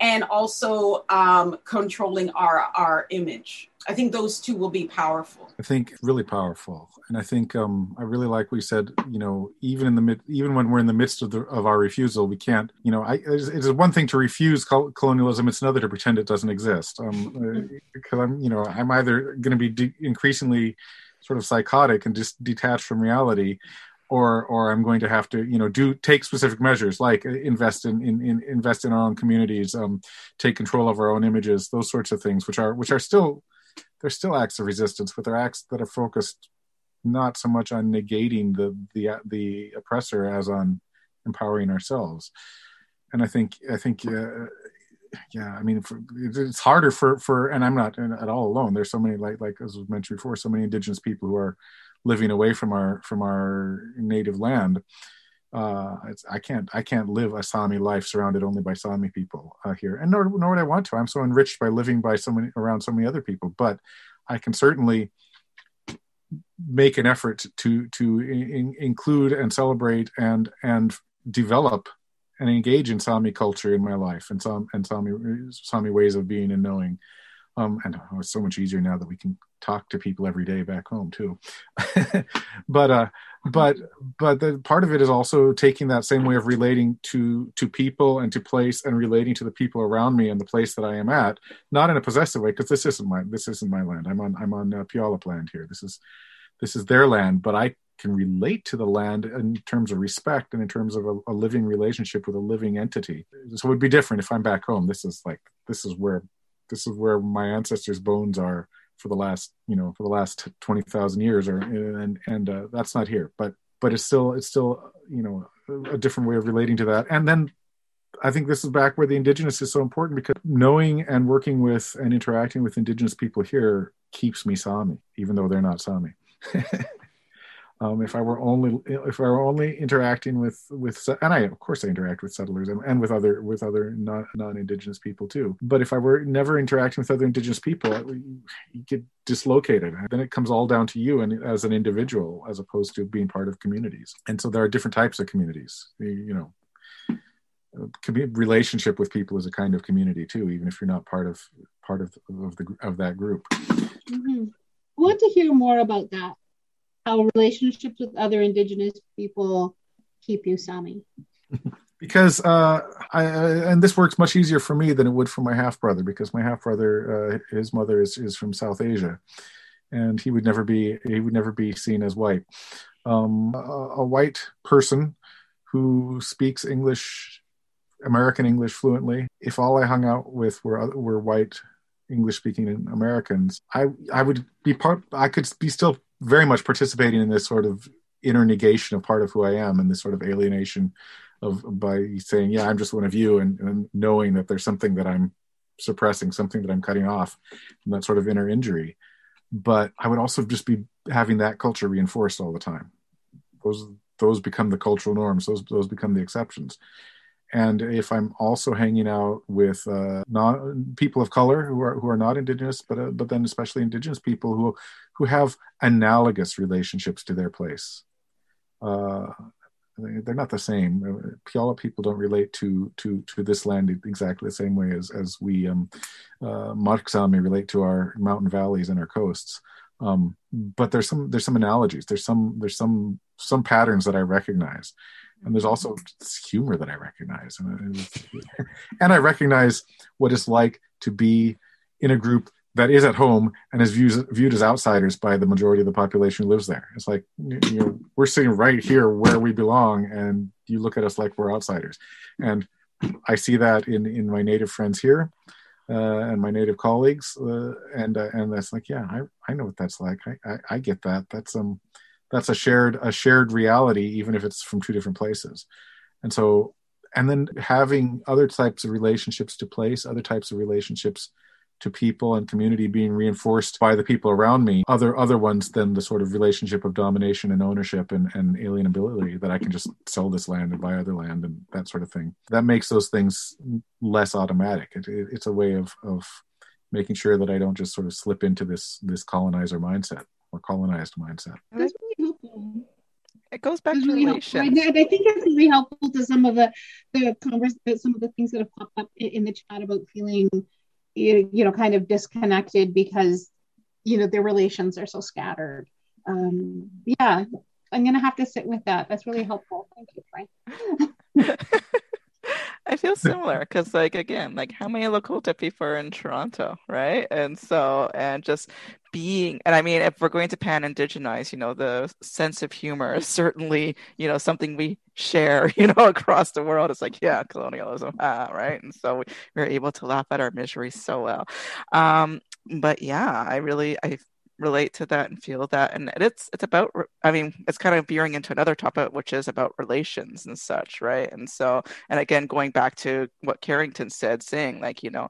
and also um, controlling our our image. I think those two will be powerful. I think really powerful, and I think um, I really like we said. You know, even in the mid, even when we're in the midst of the of our refusal, we can't. You know, I it's, one thing to refuse colonialism; it's another to pretend it doesn't exist. Um, because I'm, you know, I'm either going to be de- increasingly sort of psychotic and just detached from reality, or or I'm going to have to you know do take specific measures like invest in, in, in invest in our own communities, um, take control of our own images, those sorts of things, which are which are still they're still acts of resistance, but they're acts that are focused not so much on negating the the the oppressor as on empowering ourselves. And I think I think uh, yeah, I mean for, it's harder for for and I'm not at all alone. There's so many like like as was mentioned before, so many indigenous people who are living away from our from our native land uh i can't i can't live a sami life surrounded only by sami people uh, here and nor, nor would i want to i'm so enriched by living by so many around so many other people but i can certainly make an effort to to in, include and celebrate and and develop and engage in sami culture in my life and some and sami sami ways of being and knowing um, and oh, it's so much easier now that we can talk to people every day back home too. but uh, but but the part of it is also taking that same way of relating to to people and to place and relating to the people around me and the place that I am at, not in a possessive way because this isn't my this isn't my land. I'm on I'm on uh, Puyallup land here. This is this is their land, but I can relate to the land in terms of respect and in terms of a, a living relationship with a living entity. So it would be different if I'm back home. This is like this is where this is where my ancestors' bones are for the last you know for the last twenty thousand years, or and and uh, that's not here. But but it's still it's still you know a different way of relating to that. And then I think this is back where the indigenous is so important because knowing and working with and interacting with indigenous people here keeps me Sami, even though they're not Sami. um, if I were only if I were only interacting with with and I of course I interact with settlers and, and with other with other non indigenous people too. But if I were never interacting with other indigenous people, you get dislocated. Then it comes all down to you and as an individual as opposed to being part of communities. And so there are different types of communities. You know, relationship with people is a kind of community too, even if you're not part of part of of the of that group. Mm-hmm. I want to hear more about that. How relationships with other Indigenous people keep you Sami. because uh, I and this works much easier for me than it would for my half brother because my half brother uh, his mother is is from South Asia, and he would never be he would never be seen as white. Um, a, a white person who speaks English American English fluently. If all I hung out with were were white English speaking Americans, I I would be part. I could be still very much participating in this sort of inner negation of part of who I am and this sort of alienation of by saying, yeah, I'm just one of you, and, and knowing that there's something that I'm suppressing, something that I'm cutting off, and that sort of inner injury. But I would also just be having that culture reinforced all the time. Those those become the cultural norms. Those those become the exceptions and if I'm also hanging out with uh, not people of color who are who are not indigenous, but uh, but then especially indigenous people who who have analogous relationships to their place. Uh, they're not the same. Puyallup people don't relate to to to this land exactly the same way as as we um, uh, Markasami relate to our mountain valleys and our coasts. Um, but there's some there's some analogies. There's some there's some some patterns that I recognize and there's also humor that I recognize, and, and I recognize what it's like to be in a group that is at home and is viewed, viewed as outsiders by the majority of the population who lives there. It's like you know we're sitting right here where we belong, and you look at us like we're outsiders, and I see that in in my native friends here. Uh, and my native colleagues, uh, and uh, and that's like, yeah, I, I know what that's like. I, I, I get that. That's um, that's a shared a shared reality even if it's from two different places and so and then having other types of relationships to place other types of relationships to people and community being reinforced by the people around me other other ones than the sort of relationship of domination and ownership and, and alienability that i can just sell this land and buy other land and that sort of thing. That makes those things less automatic. It, it, it's a way of of making sure that i don't just sort of slip into this this colonizer mindset or colonized mindset. That's really helpful. It goes back to really relations. I, I think it's really helpful to some of the the converse, some of the things that have popped up in, in the chat about feeling, you, you know, kind of disconnected because, you know, their relations are so scattered. Um, yeah, I'm gonna have to sit with that. That's really helpful. Thank you, Frank. I feel similar because, like, again, like how many Lakota people are in Toronto, right? And so, and just being, and I mean, if we're going to pan indigenize, you know, the sense of humor is certainly, you know, something we share, you know, across the world. It's like, yeah, colonialism, ah, right? And so we, we're able to laugh at our misery so well. Um, but yeah, I really, I relate to that and feel that and it's it's about i mean it's kind of veering into another topic which is about relations and such right? And so and again going back to what carrington said saying like you know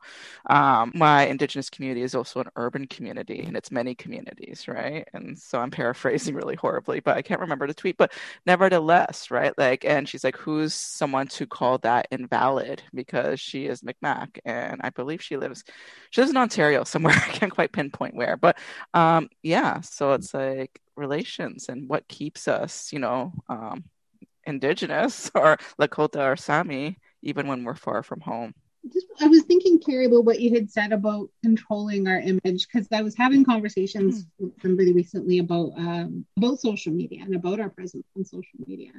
um, my indigenous community is also an urban community and it's many communities right? And so i'm paraphrasing really horribly but i can't remember the tweet but nevertheless right? Like and she's like who's someone to call that invalid? Because she is Mi'kmaq and i believe she lives she lives in ontario somewhere. I can't quite pinpoint where but um um yeah so it's like relations and what keeps us you know um indigenous or lakota or sami even when we're far from home I was thinking, Carrie, about what you had said about controlling our image because I was having conversations mm. with somebody recently about um, about social media and about our presence on social media.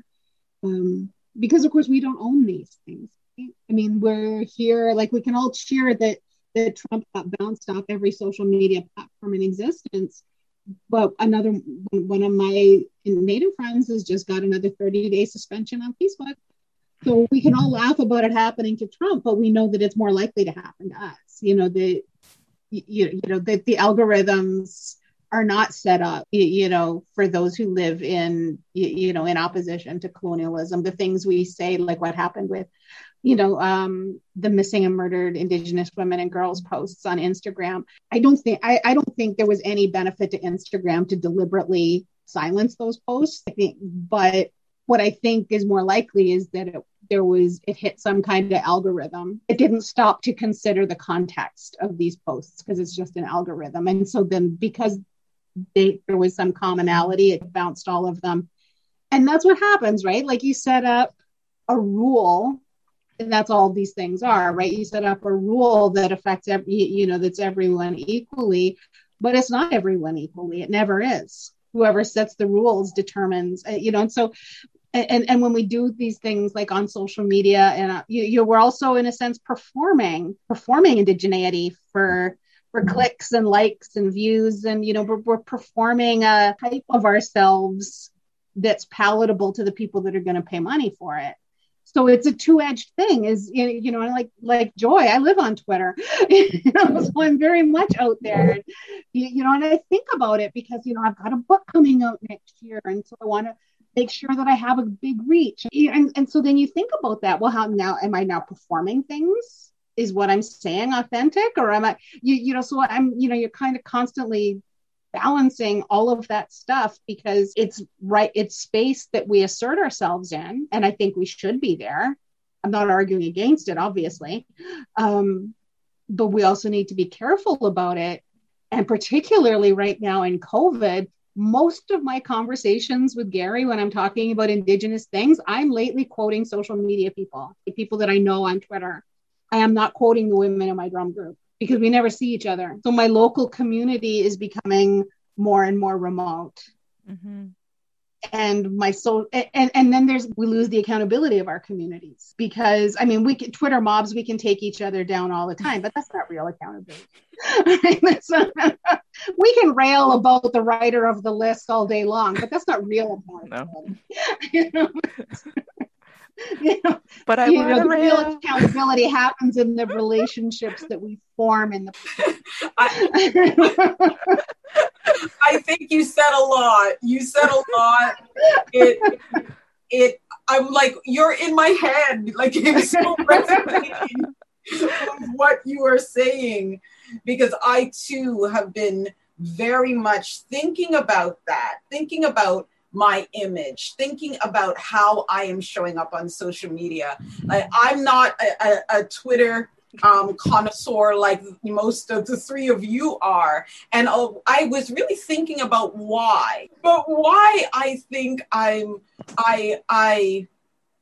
Um, because of course we don't own these things. I mean, we're here, like we can all cheer that that Trump got bounced off every social media platform in existence. But another one of my native friends has just got another 30 day suspension on Facebook. So we can all laugh about it happening to Trump, but we know that it's more likely to happen to us. you know the you, you know that the algorithms are not set up you, know for those who live in you, know in opposition to colonialism the things we say like what happened with you know um, the missing and murdered indigenous women and girls posts on instagram. I don't think I, I don't think there was any benefit to instagram to deliberately silence those posts. I think but what i think is more likely is that it, there was it hit some kind of algorithm. It didn't stop to consider the context of these posts because it's just an algorithm. And so then because they, there was some commonality it bounced all of them. And that's what happens right? Like you set up a rule that's all these things are right? You set up a rule that affects every you know that's everyone equally but it's not everyone equally. It never is. Whoever sets the rules determines uh, you know and so and and when we do these things like on social media and uh, you, you we're also in a sense performing performing indigeneity for for clicks and likes and views and you know we're, we're performing a type of ourselves that's palatable to the people that are going to pay money for it so it's a two-edged thing is you know like like joy i live on twitter. You know so i'm very much out there. You, you know and i think about it because you know i've got a book coming out next year. And so i want to make sure that i have a big reach. And, and so then you think about that. Well how now am i now performing things? Is what i'm saying authentic or am i you, you know so i'm you know you're kind of constantly balancing all of that stuff because it's right it's space that we assert ourselves in and i think we should be there. I'm not arguing against it obviously. Um, but we also need to be careful about it. And particularly right now in covid most of my conversations with gary when i'm talking about indigenous things i'm lately quoting social media people the people that i know on twitter. I am not quoting the women in my drum group because we never see each other. So my local community is becoming more and more remote. Mm-hmm. And my soul, and, and then there's, we lose the accountability of our communities because I mean, we can, Twitter mobs, we can take each other down all the time, but that's not real accountability. we can rail about the writer of the list all day long, but that's not real accountability. No. you know? you know, but I you know, the real accountability happens in the relationships that we form in the. I, I think you said a lot. You said a lot. It, it. I'm like you're in my head. Like it's so resonating what you are saying, because I too have been very much thinking about that, thinking about my image, thinking about how I am showing up on social media. I'm not a, a, a Twitter um, connoisseur like most of the three of you are. And uh, I was really thinking about why, but why I think I'm, I, I,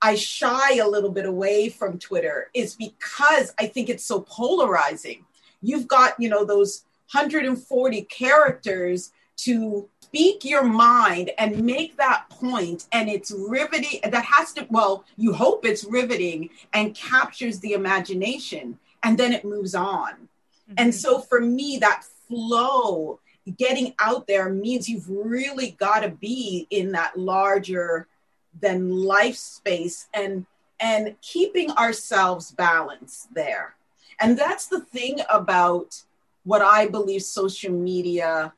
I shy a little bit away from Twitter is because I think it's so polarizing. You've got, you know, those 140 characters to speak your mind and make that point and it's riveting that has to well you hope it's riveting and captures the imagination and then it moves on mm-hmm. and so for me that flow getting out there means you've really got to be in that larger than life space and and keeping ourselves balanced there and that's the thing about what i believe social media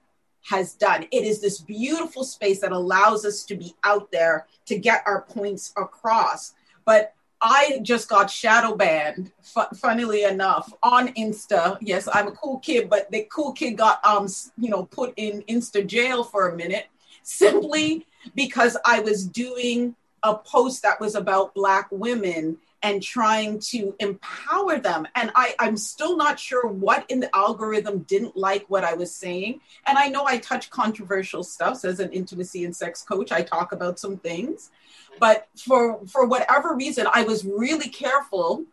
has done. It is this beautiful space that allows us to be out there to get our points across. But I just got shadow banned, fu- funnily enough, on Insta. Yes, I'm a cool kid, but the cool kid got um, you know, put in Insta jail for a minute simply because I was doing a post that was about black women and trying to empower them. And I, I'm still not sure what in the algorithm didn't like what I was saying. And I know I touch controversial stuff as an intimacy and sex coach. I talk about some things. But for for whatever reason, I was really careful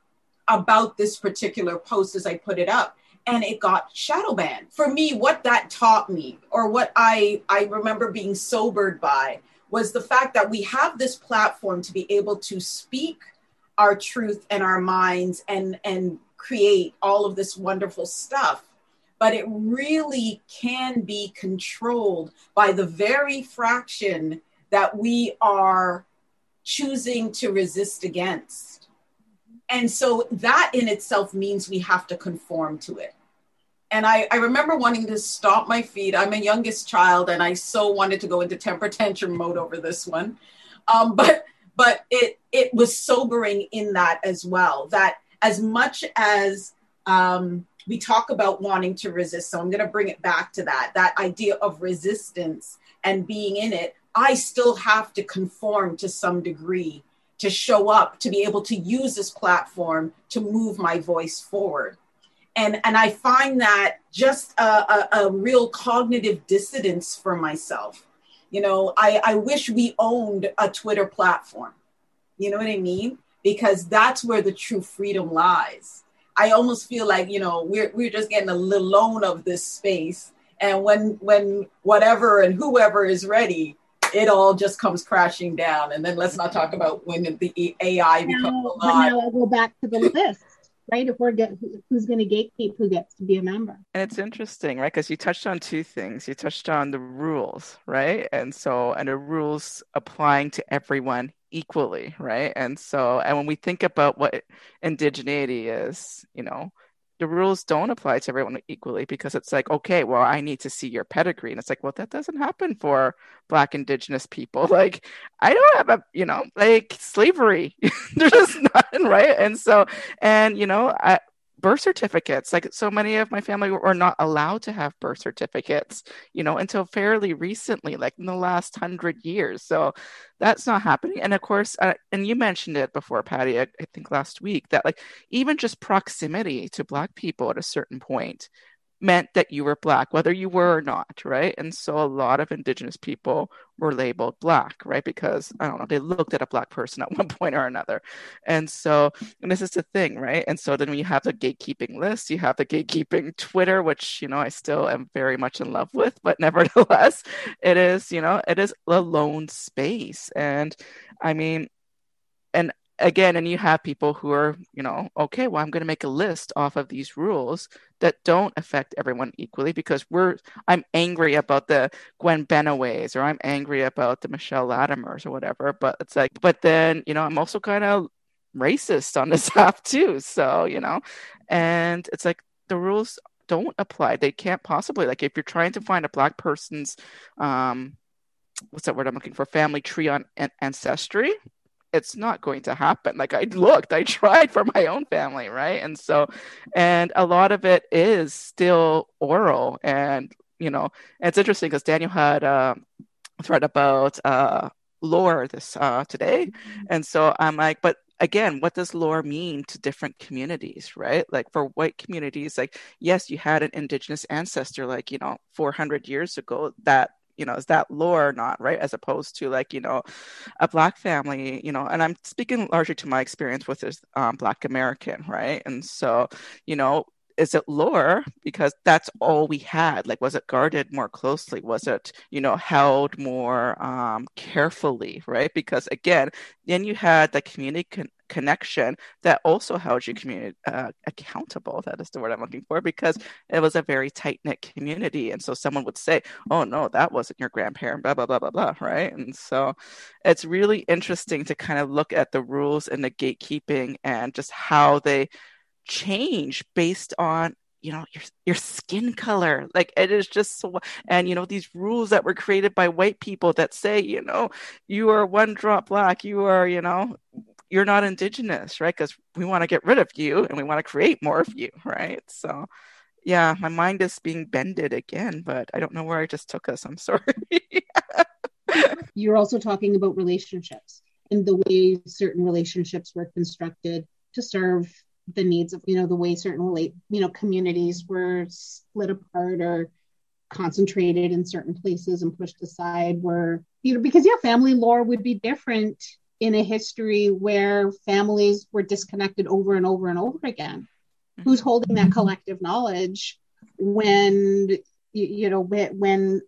about this particular post as I put it up. And it got shadow banned. For me, what that taught me, or what I, I remember being sobered by, was the fact that we have this platform to be able to speak our truth and our minds and and create all of this wonderful stuff. But it really can be controlled by the very fraction that we are choosing to resist against. And so that in itself means we have to conform to it. And I, I remember wanting to stop my feet. I'm a youngest child and i so wanted to go into temper tantrum mode over this one. Um, but but it it was sobering in that as well that as much as um, we talk about wanting to resist so i'm going to bring it back to that that idea of resistance and being in it i still have to conform to some degree to show up to be able to use this platform to move my voice forward. And and i find that just a, a, a real cognitive dissidence for myself you know I, I wish we owned a twitter platform you know what i mean because that's where the true freedom lies i almost feel like you know we're, we're just getting a little loan of this space and when when whatever and whoever is ready it all just comes crashing down. And then let's not talk about when the AI becomes now, alive. Now I'll go back to the list. Right, if we're get who's going to gatekeep who gets to be a member, and it's interesting, right? Because you touched on two things. You touched on the rules, right, and so and the rules applying to everyone equally, right? And so, and when we think about what indigeneity is, you know, the rules don't apply to everyone equally because it's like, okay, well, I need to see your pedigree. And it's like, well, that doesn't happen for Black Indigenous people. Like, I don't have a, you know, like slavery. There's just nothing, right? And so, and, you know, I, birth certificates. Like so many of my family were not allowed to have birth certificates, you know, until fairly recently, like in the last hundred years. So that's not happening. And of course, uh, and you mentioned it before, Patty, I, I think last week, that like even just proximity to Black people at a certain point meant that you were black whether you were or not right? And so a lot of indigenous people were labeled black right? Because i don't know they looked at a black person at one point or another. And so and this is the thing right? And so then you have the gatekeeping list you have the gatekeeping twitter which you know i still am very much in love with but nevertheless it is you know it is a lone space. And i mean and again and you have people who are you know okay well i'm going to make a list off of these rules that don't affect everyone equally because we're i'm angry about the gwen benaways or i'm angry about the michelle latimers or whatever but it's like but then you know i'm also kind of racist on this app too so you know and it's like the rules don't apply. They can't possibly like if you're trying to find a black person's um what's that word i'm looking for? Family tree on ancestry it's not going to happen. Like I looked, I tried for my own family, right? And so, and a lot of it is still oral. And, you know, it's interesting because Daniel had a thread about uh, lore this uh, today. Mm-hmm. And so I'm like, but again, what does lore mean to different communities, right? Like for white communities, like, yes, you had an indigenous ancestor, like, you know, 400 years ago that you know is that lore or not right? As opposed to like you know a black family you know and i'm speaking largely to my experience with this um, black american right? And so you know is it lore? Because that's all we had. Like was it guarded more closely? Was it you know held more um, carefully right? Because again then you had the community con- connection that also held you community uh, accountable. That is the word i'm looking for because it was a very tight-knit community. And so someone would say oh no that wasn't your grandparent blah blah blah blah blah right? And so it's really interesting to kind of look at the rules and the gatekeeping and just how they change based on you know your your skin color. Like it is just so and you know these rules that were created by white people that say you know you are one drop black. You are you know you're not indigenous right? Because we want to get rid of you and we want to create more of you right? So yeah my mind is being bended again but i don't know where i just took us i'm sorry. You're also talking about relationships and the way certain relationships were constructed to serve the needs of you know the way certain relate you know communities were split apart or concentrated in certain places and pushed aside were you know because yeah family lore would be different in a history where families were disconnected over and over and over again mm-hmm. who's holding that collective knowledge when you, you know when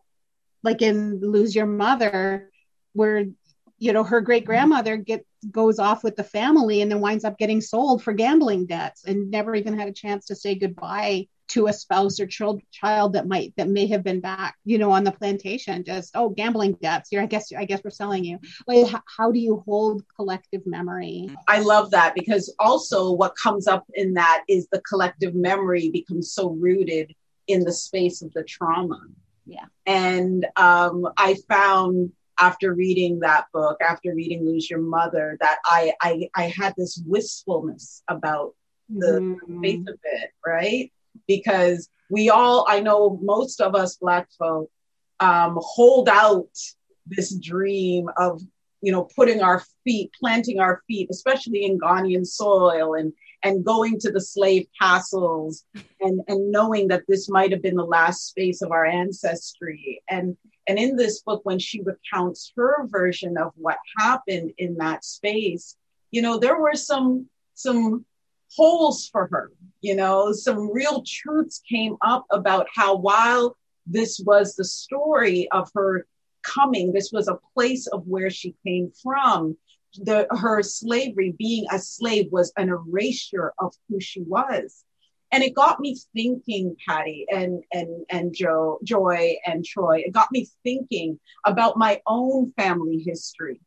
like in lose your mother where you know her great grandmother get goes off with the family and then winds up getting sold for gambling debts and never even had a chance to say goodbye to a spouse or child child that might that may have been back you know on the plantation just oh gambling debts here i guess i guess we're selling you. Like how, how do you hold collective memory? I love that because also what comes up in that is the collective memory becomes so rooted in the space of the trauma. Yeah. And um, i found after reading that book after reading lose your mother that i i, I had this wistfulness about the mm. face of it right because we all, I know most of us Black folk um, hold out this dream of, you know, putting our feet, planting our feet, especially in Ghanaian soil and and going to the slave castles and and knowing that this might have been the last space of our ancestry. And and in this book when she recounts her version of what happened in that space you know there were some some holes for her. You know, some real truths came up about how while this was the story of her coming, this was a place of where she came from. The, her slavery, being a slave, was an erasure of who she was. And it got me thinking, Patty and and and Joe, Joy and Troy. It got me thinking about my own family history.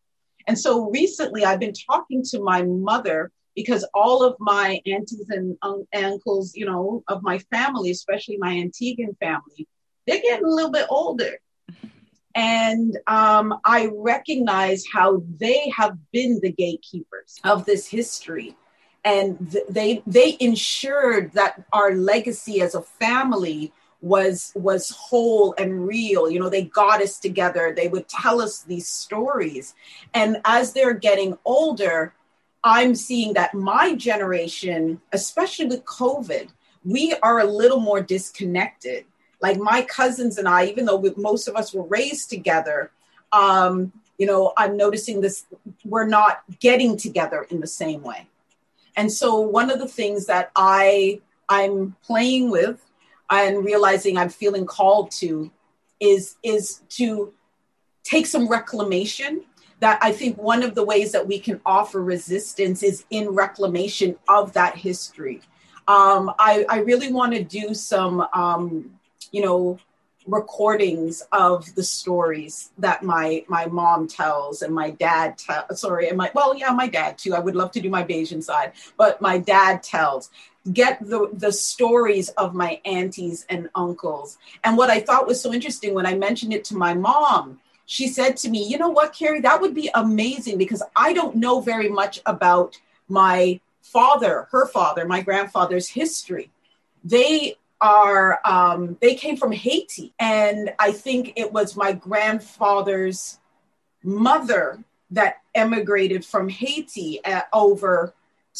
And so recently, I've been talking to my mother because all of my aunties and uncles, you know, of my family, especially my Antiguan family, they're getting a little bit older. And um, I recognize how they have been the gatekeepers of this history. And th- they they ensured that our legacy as a family was was whole and real you know they got us together they would tell us these stories and as they're getting older I'm seeing that my generation, especially with COVID, we are a little more disconnected. Like my cousins and I, even though we, most of us were raised together, um, you know, I'm noticing this, we're not getting together in the same way. And so one of the things that I I'm playing with and realizing I'm feeling called to is is to take some reclamation that I think one of the ways that we can offer resistance is in reclamation of that history. Um, I, I, really want to do some, um, you know, recordings of the stories that my my mom tells and my dad tell sorry and my well yeah my dad too. I would love to do my Bajan side but my dad tells. Get the the stories of my aunties and uncles. And what i thought was so interesting when i mentioned it to my mom she said to me, You know what, Carrie, that would be amazing because I don't know very much about my father, her father, my grandfather's history. They are, um, they came from Haiti. And I think it was my grandfather's mother that emigrated from Haiti uh, over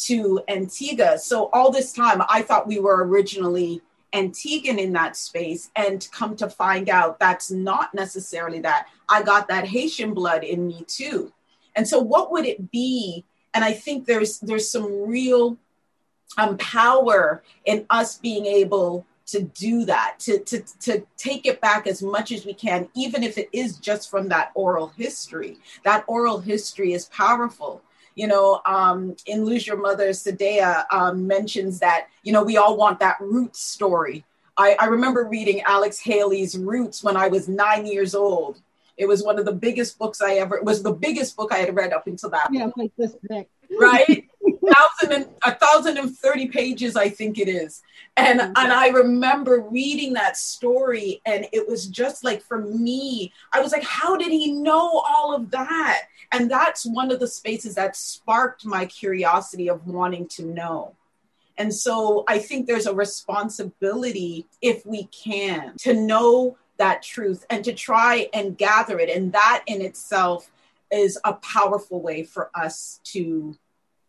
to Antigua. So all this time, I thought we were originally Antiguan in that space and come to find out that's not necessarily that. I got that Haitian blood in me too. And so what would it be? And I think there's there's some real um, power in us being able to do that, to, to, to take it back as much as we can, even if it is just from that oral history. That oral history is powerful you know, um, in Lose Your Mother, Saidiya um, mentions that, you know, we all want that roots story. I, I remember reading Alex Haley's Roots when I was nine years old. It was one of the biggest books I ever, it was the biggest book I had read up until that. Yeah, like this. Right? Thousand and a thousand and thirty pages, I think it is. And mm-hmm. and I remember reading that story, and it was just like for me, I was like, how did he know all of that? And that's one of the spaces that sparked my curiosity of wanting to know. And so I think there's a responsibility, if we can, to know that truth and to try and gather it. And that in itself is a powerful way for us to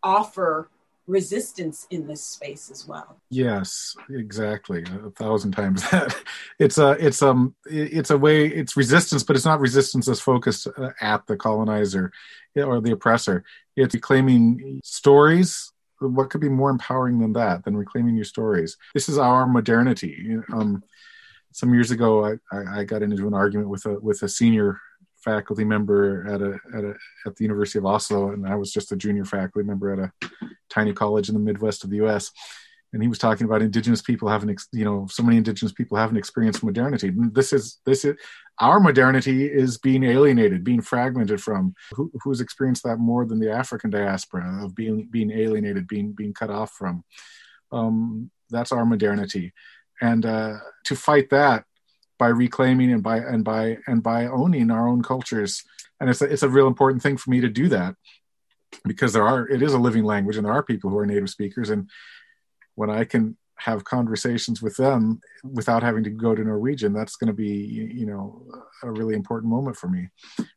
offer resistance in this space as well. Yes exactly. A thousand times that. It's a it's um it's a way it's resistance but it's not resistance that's focused uh, at the colonizer or the oppressor. It's reclaiming stories. What could be more empowering than that than reclaiming your stories? This is our modernity. Um some years ago I, I, I got into an argument with a with a senior faculty member at a at a at the University of Oslo, and I was just a junior faculty member at a tiny college in the Midwest of the U.S. and he was talking about indigenous people having you know so many indigenous people haven't experienced modernity. This is this is our modernity is being alienated being fragmented from. Who, who's experienced that more than the african diaspora of being being alienated being being cut off from? Um, that's our modernity. And uh, to fight that by reclaiming and by and by and by owning our own cultures and it's a, it's a real important thing for me to do that because there are it is a living language and there are people who are native speakers and when I can have conversations with them without having to go to Norwegian, that's going to be, you know, a really important moment for me.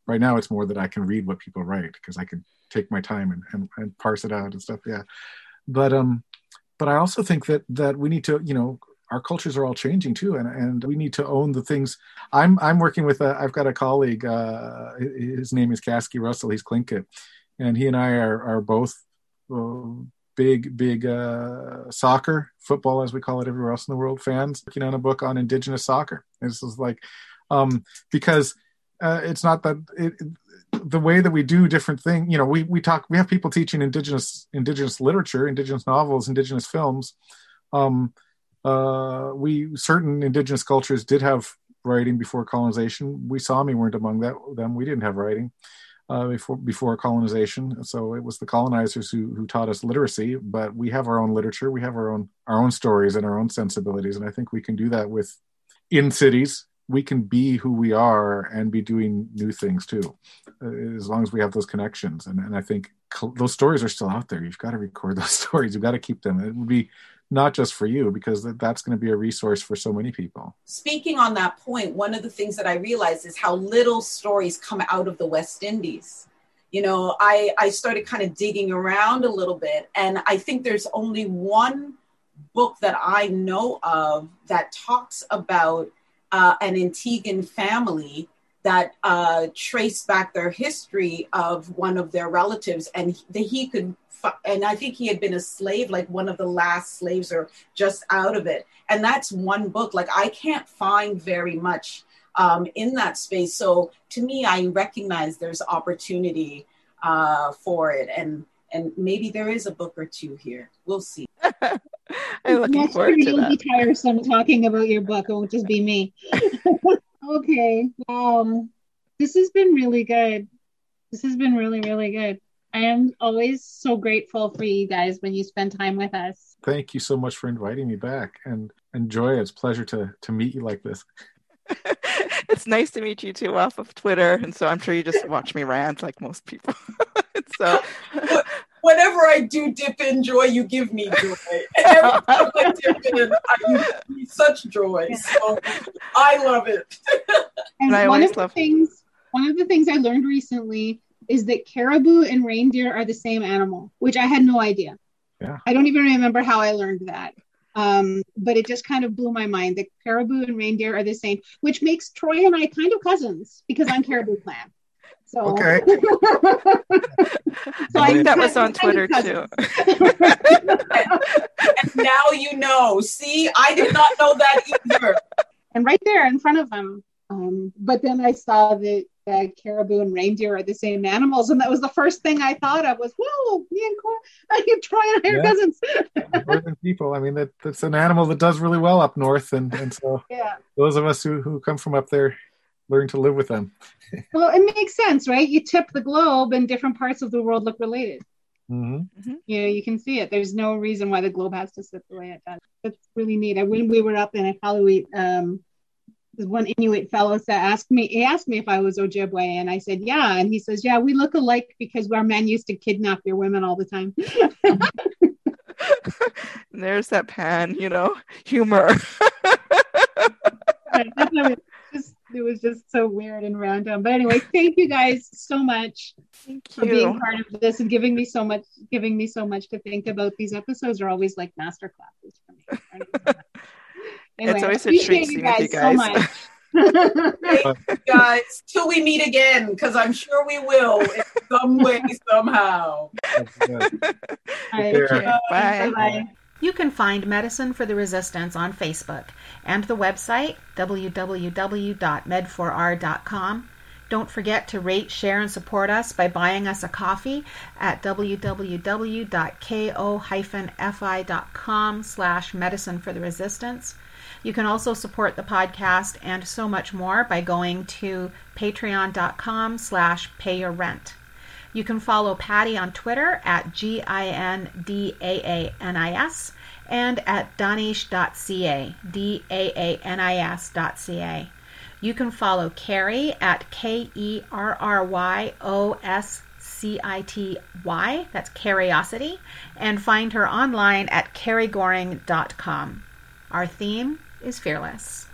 Right now, it's more that I can read what people write because I can take my time and, and, and parse it out and stuff. Yeah. But, um, but I also think that, that we need to, you know, our cultures are all changing too. And, and we need to own the things I'm, I'm working with, i have got a colleague, uh, his name is Kasky Russell. He's Tlingit and he and I are, are both, uh, big, big uh, soccer, football, as we call it everywhere else in the world, fans working on a book on indigenous soccer. This is like, um, because uh, it's not that it, the way that we do different things, you know, we, we talk, we have people teaching indigenous, indigenous literature, indigenous novels, indigenous films. Um, uh, we, certain indigenous cultures did have writing before colonization. We Sami weren't among that, them. We didn't have writing uh, before before colonization. So it was the colonizers who who taught us literacy. But we have our own literature, we have our own our own stories and our own sensibilities, and I think we can do that with in cities. We can be who we are and be doing new things too, uh, as long as we have those connections. And, and I think those stories are still out there. You've got to record those stories. You've got to keep them. It would be not just for you because that's going to be a resource for so many people. Speaking on that point one of the things that i realized is how little stories come out of the west indies. You know i i started kind of digging around a little bit and i think there's only one book that i know of that talks about uh, an antiguan family that uh, traced back their history of one of their relatives and that he could and I think he had been a slave, like one of the last slaves or just out of it. And that's one book. Like I can't find very much um, in that space. So to me, I recognize there's opportunity uh, for it. And and maybe there is a book or two here. We'll see. I'm looking Next forward to that. You'll be tiresome talking about your book. It won't just be me. okay. Um, this has been really good. This has been really, really good. I am always so grateful for you guys when you spend time with us. Thank you so much for inviting me back and enjoy. It's a pleasure to to meet you like this. it's nice to meet you too off of Twitter, and so I'm sure you just watch me rant like most people. so whenever I do dip in joy, you give me joy. And every time I dip in, I, give me such joy. So I love it. and, and one of the things, one of the things I learned recently is that caribou and reindeer are the same animal, which I had no idea. Yeah. I don't even remember how I learned that. Um, but it just kind of blew my mind that caribou and reindeer are the same, which makes Troy and I kind of cousins because I'm caribou clan. So okay. so I think that was on Twitter too. and now you know. See, I did not know that either. And right there in front of them. Um, but then I saw that that caribou and reindeer are the same animals, and that was the first thing I thought of was, "Whoa, me and Cor- I keep trying to yeah. cousins." Northern people, I mean, that that's an animal that does really well up north, and and so yeah. those of us who who come from up there learn to live with them. well, it makes sense, right? You tip the globe, and different parts of the world look related. Mm-hmm. mm-hmm. You know, you can see it. There's no reason why the globe has to sit the way it does. It's really neat. When we were up in Iqaluit, um, one Inuit fellow said, asked me, he asked me if I was Ojibwe, and I said, yeah. And he says, yeah, we look alike because our men used to kidnap your women all the time. There's that pan, you know, humor. it, just, it was just so weird and random. But anyway, thank you guys so much for being part of this and giving me so much, giving me so much to think about. These episodes are always like master classes for me. Anyway, it's always a treat seeing you, you guys. So much, guys, till we meet again, because I'm sure we will in some way, somehow. Right. Bye. Bye. You can find Medicine for the Resistance on Facebook and the website www.med4r.com. Don't forget to rate, share, and support us by buying us a coffee at www.ko-fi.com slash medicine for the resistance. You can also support the podcast and so much more by going to patreon.com slash pay your rent. You can follow Patty on Twitter at G-I-N-D-A-A-N-I-S and at daanis.ca, D-A-A-N-I-S.ca. You can follow Kerry at K E R R Y O S C I T Y, that's Curiosity, and find her online at kerrygoring.com. Our theme is fearless.